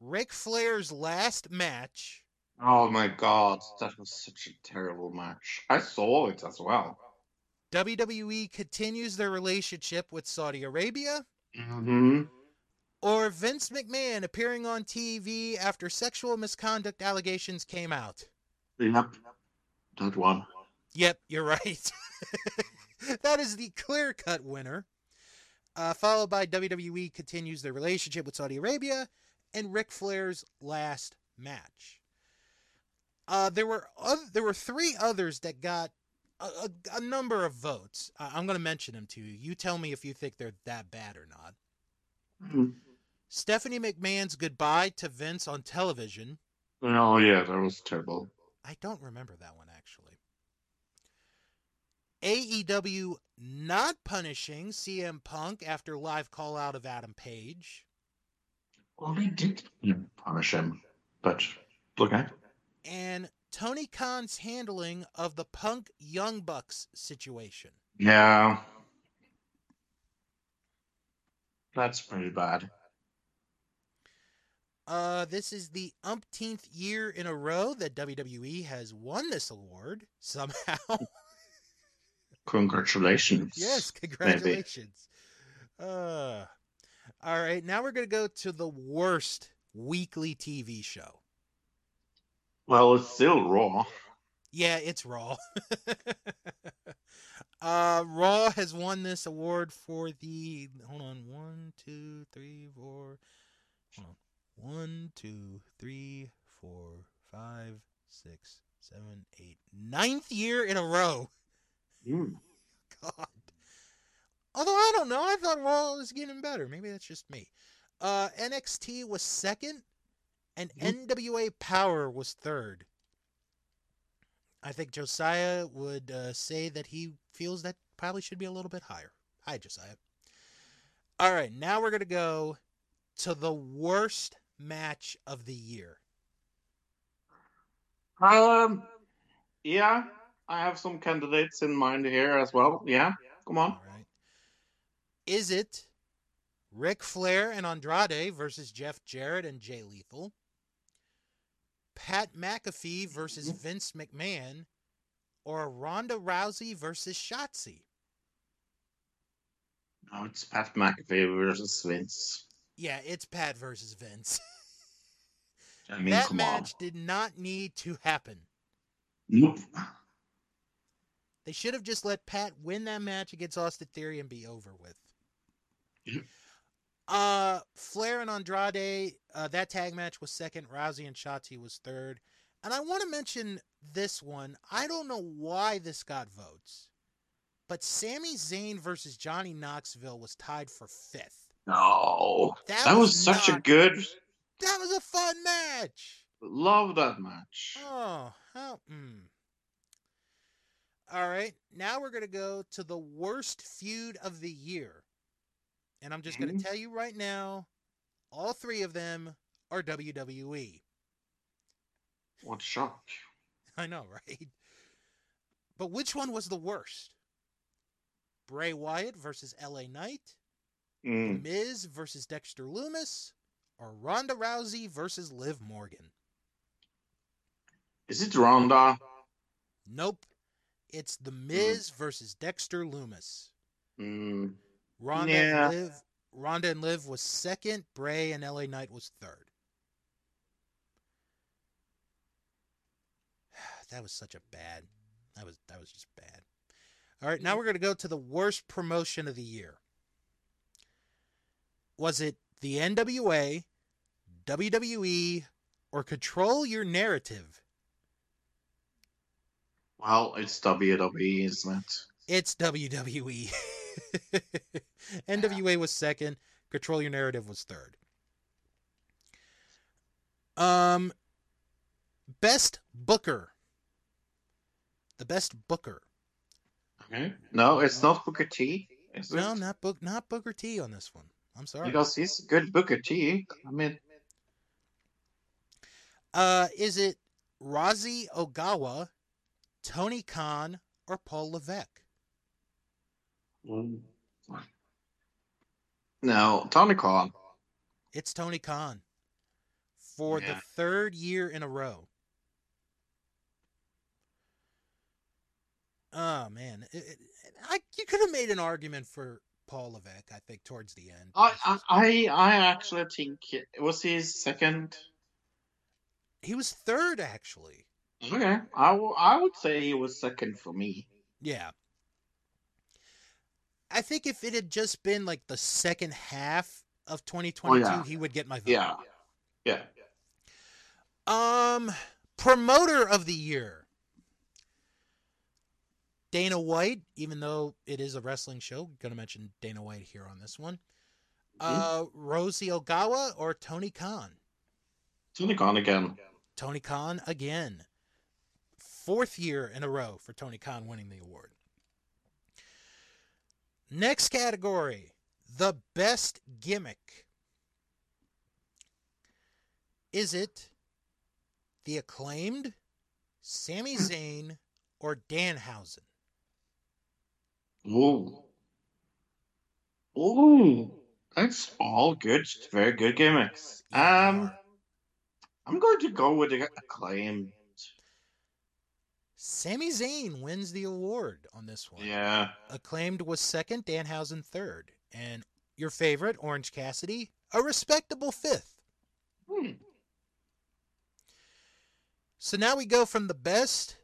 Ric Flair's last match? Oh my god, that was such a terrible match. I saw it as well. WWE continues their relationship with Saudi Arabia, Mm-hmm. or Vince McMahon appearing on TV after sexual misconduct allegations came out? Yep, that one. Yep, you're right. That is the clear cut winner. Uh, followed by WWE continues their relationship with Saudi Arabia and Ric Flair's last match. Uh, there were oth- there were three others that got a, a, a number of votes. Uh, I'm going to mention them to you. You tell me if you think they're that bad or not. Mhm. Stephanie McMahon's goodbye to Vince on television. Oh yeah, that was terrible. I don't remember that one. AEW not punishing CM Punk after live call out of Adam Page. Well, they did punish him, but okay. And Tony Khan's handling of the Punk Young Bucks situation. Yeah, that's pretty bad. Uh, this is the umpteenth year in a row that WWE has won this award somehow. Congratulations. yes, congratulations. Uh, all right, now we're gonna go to the worst weekly TV show. Well, it's still Raw. Yeah, it's Raw. uh, Raw has won this award for the. Hold on. One, two, three, four. Hold on. One, two, three, four, five, six, seven, eight. Ninth year in a row. Mm. God. Although I don't know. I thought Raw was getting better. Maybe that's just me. Uh, NXT was second, and Mhm. NWA Power was third. I think Josiah would uh, say that he feels that probably should be a little bit higher. Hi, Josiah. All right, now we're going to go to the worst match of the year. Um, yeah, I have some candidates in mind here as well. Yeah, come on. All right. Is it Ric Flair and Andrade versus Jeff Jarrett and Jay Lethal? Pat McAfee versus mm-hmm. Vince McMahon? Or Ronda Rousey versus Shotzi? No, it's Pat McAfee versus Vince. Yeah, it's Pat versus Vince. I mean, that match did not need to happen. Nope. They should have just let Pat win that match against Austin Theory and be over with. Uh, Flair and Andrade, uh, that tag match was second. Rousey and Shotzi was third. And I want to mention this one. I don't know why this got votes, but Sami Zayn versus Johnny Knoxville was tied for fifth. No, That that, was was, such a good. That was a fun match. Love that match. Oh, how? Mm. All right, now we're gonna go to the worst feud of the year, and I'm just gonna Mhm. tell you right now, all three of them are WWE. What a shock! I know, right? But which one was the worst? Bray Wyatt versus LA Knight, Mm. Miz versus Dexter Lumis, or Ronda Rousey versus Liv Morgan? Is it Ronda? Nope. It's The Miz versus Dexter Lumis. Mm. Ronda Yeah. and Liv Ronda and Liv was second, Bray and LA Knight was third. That was such a bad. That was that was just bad. All right, now we're going to go to the worst promotion of the year. Was it the NWA, WWE, or Control Your Narrative? Well, it's WWE, isn't it? It's WWE. NWA was second. Control Your Narrative was third. Um, best Booker. The best Booker. Okay. No, it's not Booker T. Is it? No, not Book, not Booker T on this one. I'm sorry. Because he's a good Booker T. I mean, Uh, is it Rossy Ogawa, Tony Khan, or Paul Levesque? No, Tony Khan. It's Tony Khan for Yeah. the third year in a row. Oh man, It- it- I, you could have made an argument for Paul Levesque. I think towards the end. I, I, I I actually think it was his second. he was third actually. Okay, I, w- I would say he was second for me. Yeah. I think if it had just been like the second half of 2022, yeah. he would get my vote. Yeah, yeah. Um, promoter of the year. Dana White, even though it is a wrestling show, going to mention Dana White here on this one. Uh, Rossy Ogawa or Tony Khan? Tony Khan again. Tony Khan again. Fourth year in a row for Tony Khan winning the award. Next category the best gimmick. Is it the acclaimed, Sami Zayn, or Danhausen? Ooh. Ooh. That's all good, very good gimmicks. Um. I'm going to go with the acclaim. Sami Zayn wins the award on this one. Yeah. Acclaimed was second, Danhausen third. And your favorite, Orange Cassidy, a respectable fifth. Hmm. So now we go from the best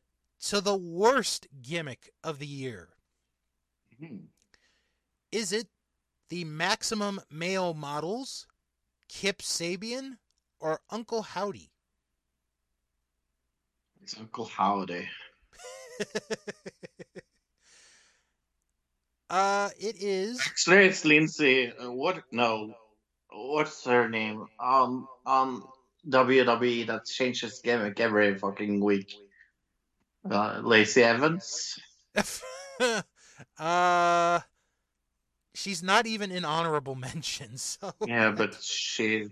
to the worst gimmick of the year. Hmm. Is it the maximum male models, Kip Sabian, or Uncle Howdy? It's Uncle Howdy. uh, it is. Actually, it's Lindsay. Uh, what? No. What's her name? Um, um, WWE that changes gimmick every fucking week. Uh, Lacey Evans. uh, she's not even in honorable mentions. So Yeah, but she.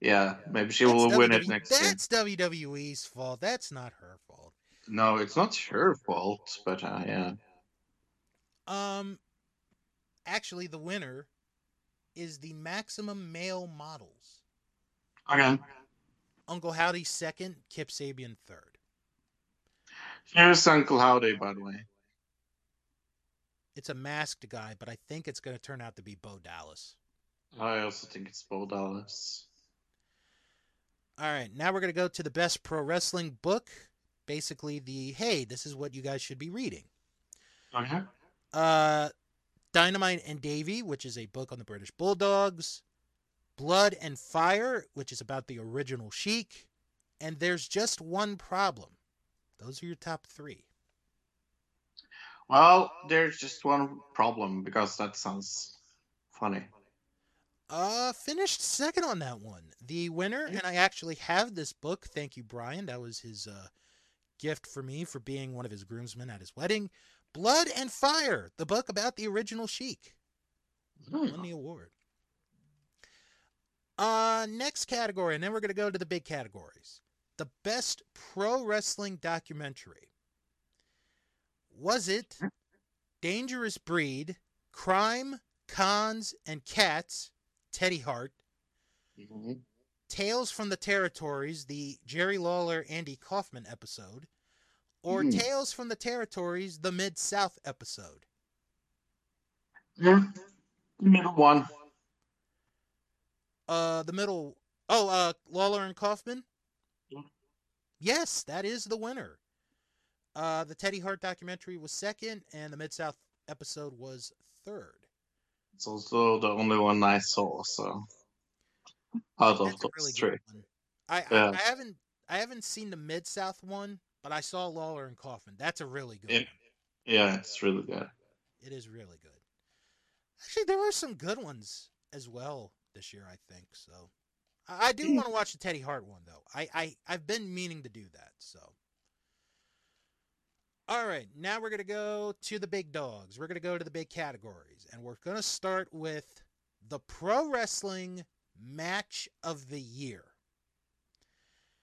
Yeah, maybe she That's will win it next year. That's WWE's fault. That's not her fault. No, it's not her fault, but uh, yeah. Um, actually, the winner is the maximum male models. Okay. Uncle Howdy second, Kip Sabian third. Here's Uncle Howdy, by the way. It's a masked guy, but I think it's going to turn out to be Bo Dallas. I also think it's Bo Dallas. All right, now we're going to go to the best pro wrestling book. Basically, the hey, this is what you guys should be reading. Okay. Uh, Dynamite and Davey, which is a book on the British Bulldogs. Blood and Fire, which is about the original Sheik. And There's Just One Problem. Those are your top three. Well, there's just one problem because that sounds funny. Uh, finished second on that one. The winner, and I actually have this book. Thank you, Brian. That was his uh, gift for me for being one of his groomsmen at his wedding. Blood and Fire, the book about the original Sheik. Won the award. Uh, next category, and then we're going to go to the big categories. The best pro wrestling documentary. Was it Dangerous Breed, Crime, Cons, and Cats, Teddy Hart, Mhm. Tales from the Territories, the Jerry Lawler Andy Kaufman episode, or Hmm. Tales from the Territories, the Mid South episode? Yeah. The middle one. Uh, the middle. Oh, uh, Lawler and Kaufman. Yeah. Yes, that is the winner. Uh, the Teddy Hart documentary was second, and the Mid South episode was third. It's also the only one I saw, so out of That's really three. I, Yeah. I I haven't I haven't seen the Mid South one, but I saw Lawler and Kaufman. That's a really good Yeah. one. Yeah, it's really good. It is really good. Actually, there were some good ones as well this year. I think so. I, I do Hmm. want to watch the Teddy Hart one though. I, I I've been meaning to do that. So. All right, now we're gonna go to the big dogs. We're gonna go to the big categories, and we're gonna start with the pro wrestling match of the year.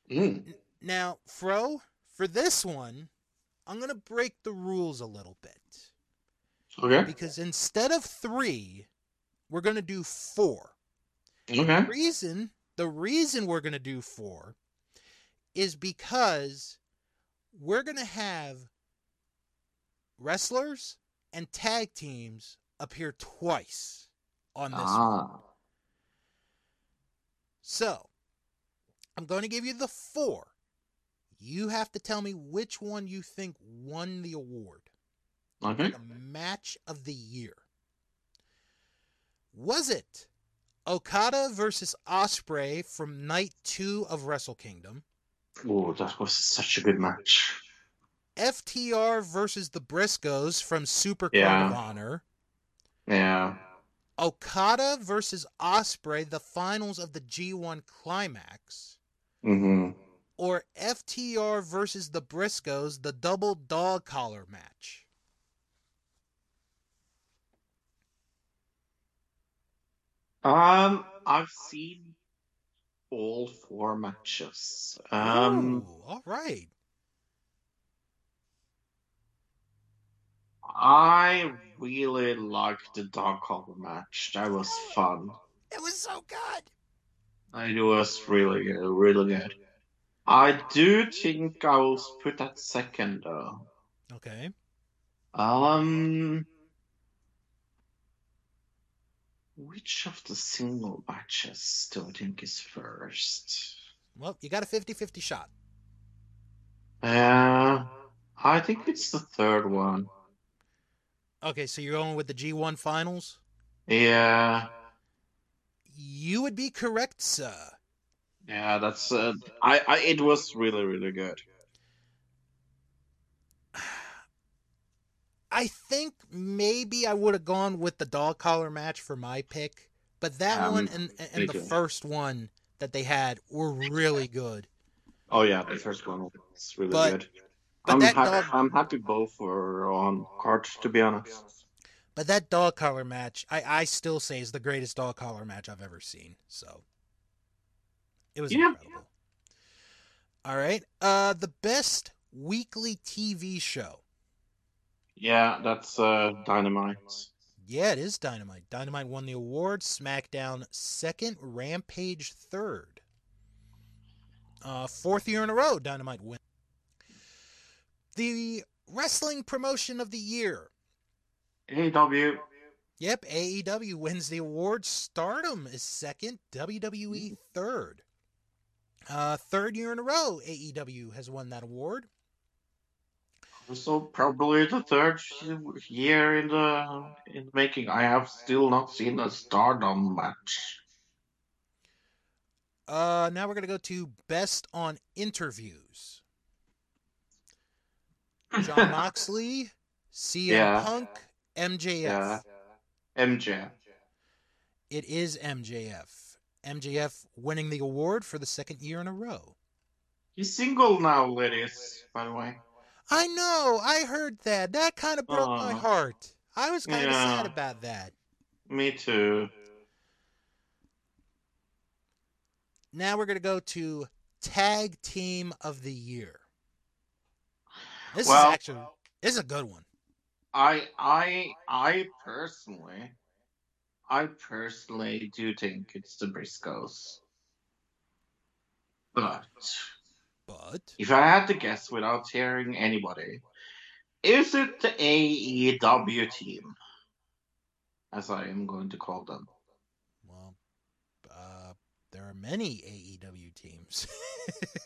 Mm. Now, Fro, for this one, I'm going to break the rules a little bit. Okay. Because instead of three, we're going to do four. Okay. The reason, the reason we're going to do four is because we're going to have wrestlers and tag teams appear twice on this one. Ah. So, I'm going to give you the four. You have to tell me which one you think won the award. Okay. The match of the year. Was it Okada versus Ospreay from night two of Wrestle Kingdom? Oh, that was such a good match. FTR versus the Briscoes from Super Yeah. of Honor? Yeah. Okada versus Ospreay, the finals of the G1 Climax? hmm or FTR versus the Briscoes, the double dog collar match? Um, I've seen all four matches. Um, Ooh, all right. I really liked the dog collar match. That was fun. It was so good. It was really good, really good. I do think I will put that second though. Okay. Um, which of the single matches do I think is first? Well, you got a 50 50 shot. Uh, I think it's the third one. Okay, so you're going with the G1 finals? Yeah, You would be correct, sir. yeah, that's uh, I, I, it was really, really good. I think maybe I would have gone with the dog collar match for my pick, but that Um, one and, and the first one that they had were really good. Oh yeah, the first one was really But- good. But I'm that happy. dog- I'm happy both were on cards, to be honest. But that dog collar match, I, I still say is the greatest dog collar match I've ever seen. So it was Yeah. incredible. All right. Uh the best weekly TV show. Yeah, that's uh, Dynamite. Yeah, it is Dynamite. Dynamite won the award, SmackDown second, Rampage third. Uh fourth year in a row Dynamite win. The wrestling promotion of the year. AEW. Yep, AEW wins the award. Stardom is second. WWE third. Uh, third year in a row, AEW has won that award. Also, probably the third year in the in the making. I have still not seen a Stardom match. Uh, now we're gonna go to best on interviews. Jon Moxley, CM Yeah. Punk, MJF. Yeah. MJ. It is MJF. MJF winning the award for the second year in a row. He's single now, ladies. By the way. I know. I heard that. That kind of broke my heart. I was kind of Yeah. sad about that. Me too. Now we're going to go to Tag Team of the Year. This Well- is actually this is a good one. I I I personally I personally do think it's the Briscoes. But But if I had to guess without hearing anybody, is it the AEW team? As I am going to call them. well, uh, there are many AEW teams.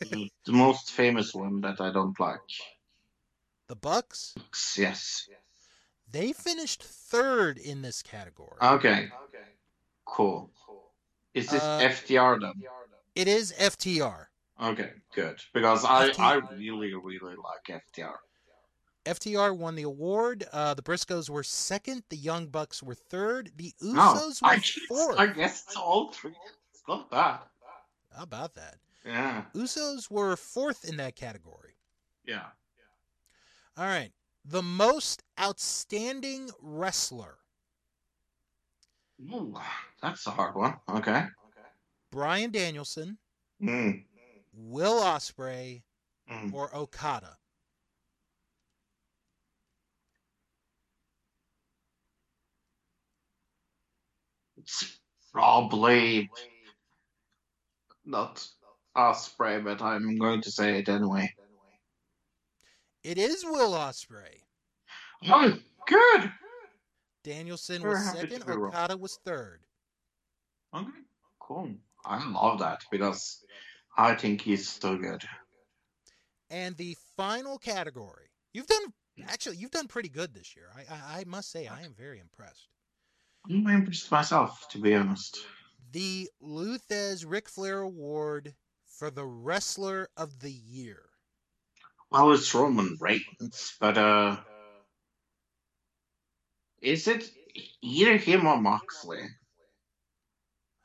the most famous one that I don't like. The Bucks, Yes. they finished third in this category. Okay. Okay. Cool. Is this Uh, FTR then? it is FTR. Okay, good. Because I, I really, really like FTR. FTR won the award. Uh, the Briscoes were second. The Young Bucks were third. The Usos I were guess, fourth. I guess it's all three. It's not bad. How about that? Yeah, Usos were fourth in that category. yeah. All right. The most outstanding wrestler. Ooh, that's a hard one. Okay. okay. Bryan Danielson, Mm. Will Ospreay Mm. or Okada? It's probably not Ospreay, but I'm going to say it anyway. It is Will Ospreay. Oh, good. Danielson was second. Okada was third. Okay, cool. I love that because I think he's so good. And the final category. You've done actually you've done pretty good this year. I I, I must say I am very impressed. I'm impressed myself, to be honest. The Lou Thesz Ric Flair Award for the Wrestler of the Year. Well, it's Roman Reigns, but uh, is it either him or Moxley?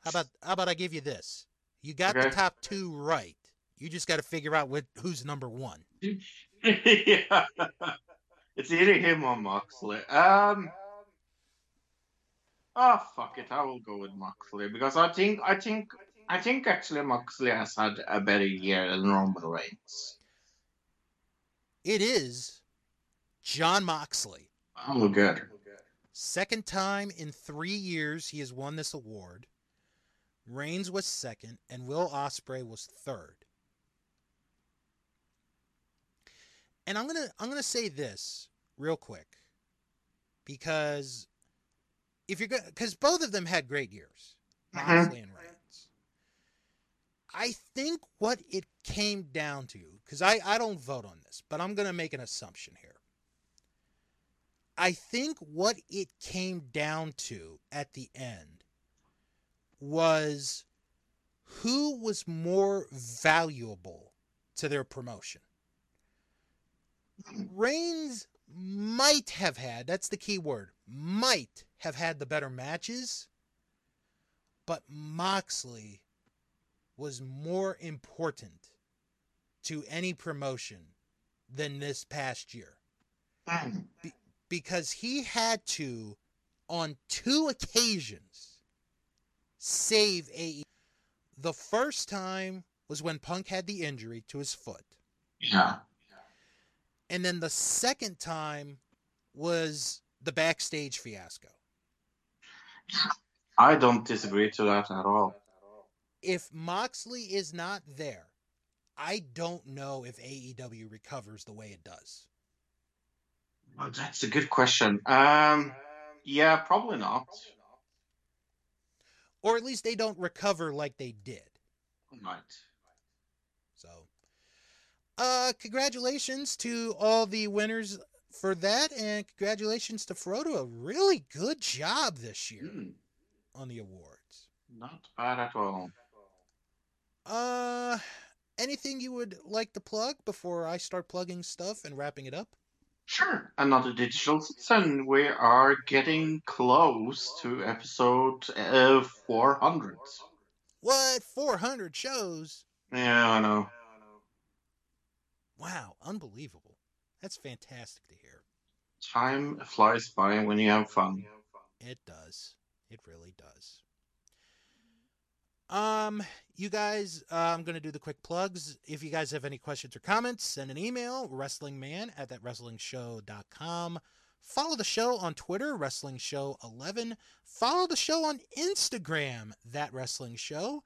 How about how about I give you this? You got the top two right. You just got to figure out what, who's number one. yeah, it's either him or Moxley. Um, oh fuck it, I will go with Moxley because I think I think I think actually Moxley has had a better year than Roman Reigns. It is Jon Moxley. Oh, good. Second time in three years he has won this award. Reigns was second, and Will Ospreay was third. And I'm gonna I'm gonna say this real quick because if you're gonna because both of them had great years, Mhm. Moxley and Reigns. I think what it came down to, because I, I don't vote on this, but I'm gonna make an assumption here. I think what it came down to at the end was who was more valuable to their promotion. Reigns might have had, that's the key word, might have had the better matches, but Moxley was more important to any promotion than this past year Mm. because he had to, on two occasions, save AE. The first time was when Punk had the injury to his foot. Yeah. And then the second time was the backstage fiasco. I don't disagree to that at all. If Moxley is not there, I don't know if AEW recovers the way it does. Well, that's a good question. Um, yeah, probably not. Or at least they don't recover like they did. Right. So, uh, congratulations to all the winners for that, and congratulations to Frodo. A really good job this year Mm, on the awards. not bad at all. Uh, anything you would like to plug before I start plugging stuff and wrapping it up? Sure. Another digital citizen. We are getting close to episode uh, 400. What? 400 shows? Yeah, I know. Wow, unbelievable. That's fantastic to hear. Time flies by when you have fun. It does. It really does. Um, you guys, uh, I'm going to do the quick plugs. If you guys have any questions or comments, send an email, wrestlingman at thatwrestlingshow.com. Follow the show on Twitter, Wrestling Show 11. Follow the show on Instagram, That Wrestling Show.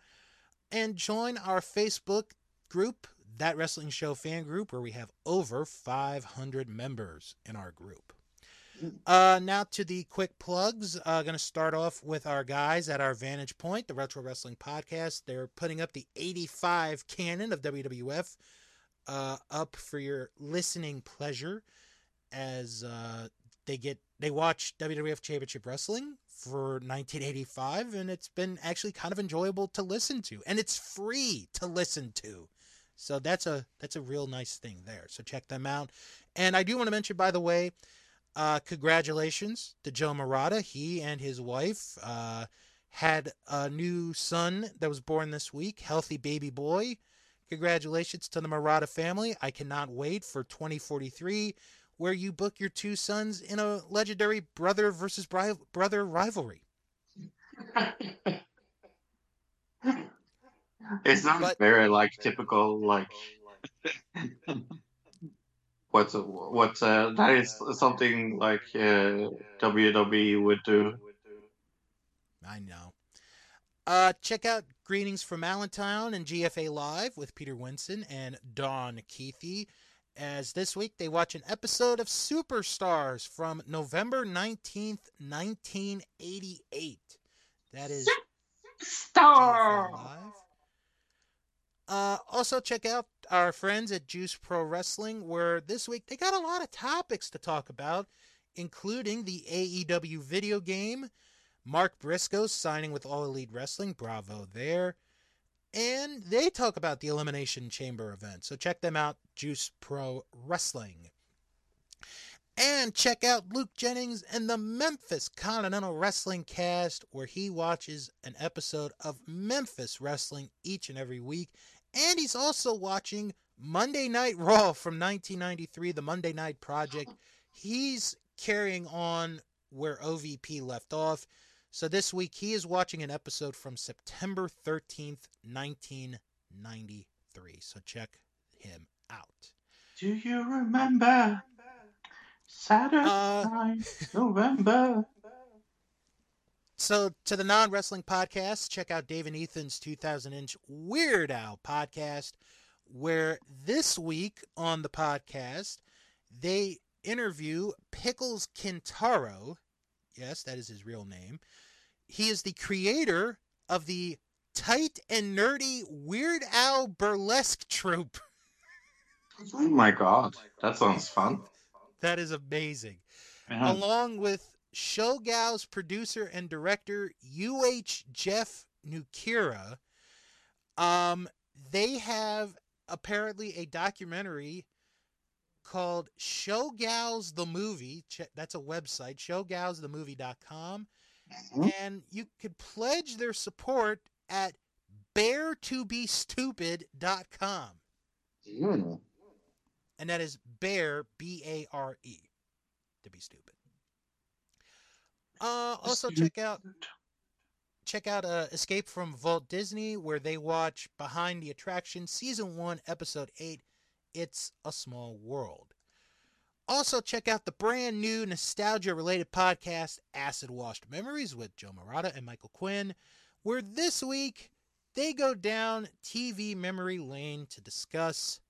And join our Facebook group, That Wrestling Show fan group, where we have over 500 members in our group. Uh, now to the quick plugs. Uh, going to start off with our guys at our Vantage Point, the Retro Wrestling Podcast. They're putting up the 85 canon of WWF uh, up for your listening pleasure as uh, they get they watch WWF Championship Wrestling for 1985, and it's been actually kind of enjoyable to listen to, and it's free to listen to. So that's a that's a real nice thing there. So check them out. And I do want to mention, by the way, uh, congratulations to Joe Murata. He and his wife uh, had a new son that was born this week, healthy baby boy. Congratulations to the Murata family. I cannot wait for 2043, where you book your two sons in a legendary brother versus bri- brother rivalry. It's not But- very like typical like what's what uh, that is something like uh, WWE would do. I know. Uh, check out Greetings from Allentown and GFA Live with Peter Winson and Don Keithy. As this week they watch an episode of Superstars from November 19th, 1988. That is GFA Star. Live. Uh, also, check out our friends at Juice Pro Wrestling, where this week they got a lot of topics to talk about, including the AEW video game, Mark Briscoe signing with All Elite Wrestling, bravo there, and they talk about the Elimination Chamber event. So check them out, Juice Pro Wrestling. And check out Luke Jennings and the Memphis Continental Wrestling Cast, where he watches an episode of Memphis Wrestling each and every week. And he's also watching Monday Night Raw from 1993, the Monday Night Project. He's carrying on where OVP left off. So this week he is watching an episode from September 13th, 1993. So check him out. Do you remember Saturday Uh, night, November? So, to the non wrestling podcast, check out Dave and Ethan's 2000 inch Weird Al podcast, where this week on the podcast, they interview Pickles Kintaro. Yes, that is his real name. He is the creator of the tight and nerdy Weird Al burlesque troupe. Oh my god, that sounds fun. That is amazing. Yeah. along with Showgals' producer and director UH Jeff Nukira. Um, they have apparently a documentary called Showgals the Movie. That's a website, showgalsthemovie.com. Mhm. And you could pledge their support at baretobestupid.com. Mm. and that is bear b a r e to be stupid. Uh, also check out check out uh, Escape from Vault Disney where they watch Behind the Attraction season 1 episode 8 It's a Small World. Also check out the brand new nostalgia related podcast Acid Washed Memories with Joe Murata and Michael Quinn where this week they go down TV memory lane to discuss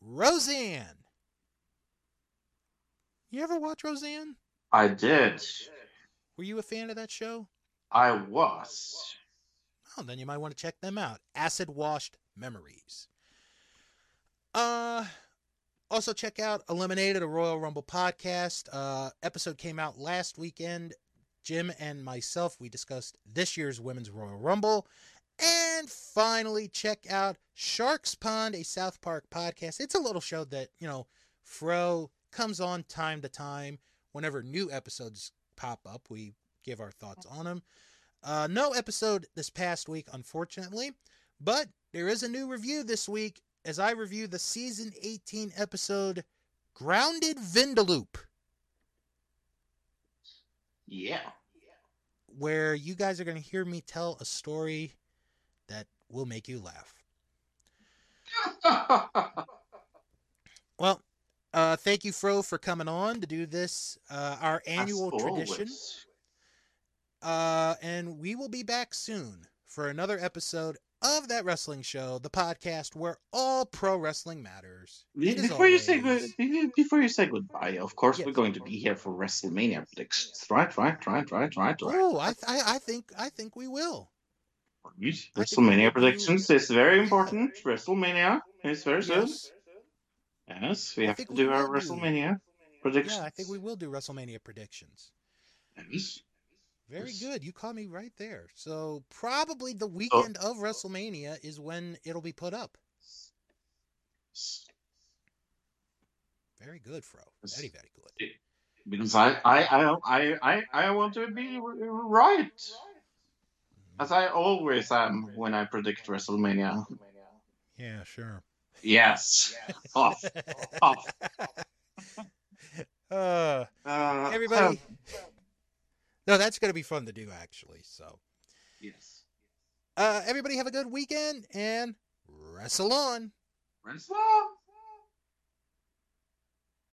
Roseanne. You ever watch Roseanne? I did. Were you a fan of that show? I was. Oh, then you might want to check them out. Acid Washed Memories. Uh also check out Eliminated, a Royal Rumble podcast. Uh episode came out last weekend. Jim and myself, we discussed this year's Women's Royal Rumble. And finally, check out Stark's Pond, a South Park podcast. It's a little show that, you know, Fro comes on time to time. Whenever new episodes pop up, we give our thoughts on them. Uh, no episode this past week, unfortunately, but there is a new review this week as I review the season 18 episode Grounded Vindaloop, Yeah. where you guys are going to hear me tell a story that will make you laugh. Well, uh, thank you, Fro, for coming on to do this, uh, our annual tradition. Uh, and we will be back soon for another episode of that wrestling show, the podcast where all pro wrestling matters. Be- It is Before you say always- good- be- before you say goodbye, of course Yes. we're going to be here for WrestleMania predictions. Right, right, right, right, right, right. Oh, I, I, I think, I think we will. Right. WrestleMania predictions is very important. WrestleMania is very soon. Yes. Yes, we I have to do our will do. WrestleMania predictions. Yeah, I think we will do WrestleMania predictions. Yes. Very Yes. good. You caught me right there. So probably the oh. weekend of WrestleMania is when it'll be put up. Very good, Fro. Yes. Very, very good. Because I, I, I, I, I want to be right, as I always am when I predict WrestleMania. Yeah, sure. Yes. Off. Off. uh, Uh, everybody. No, that's going to be fun to do, actually. So, Yes. Uh, everybody have a good weekend and wrestle on. Wrestle on.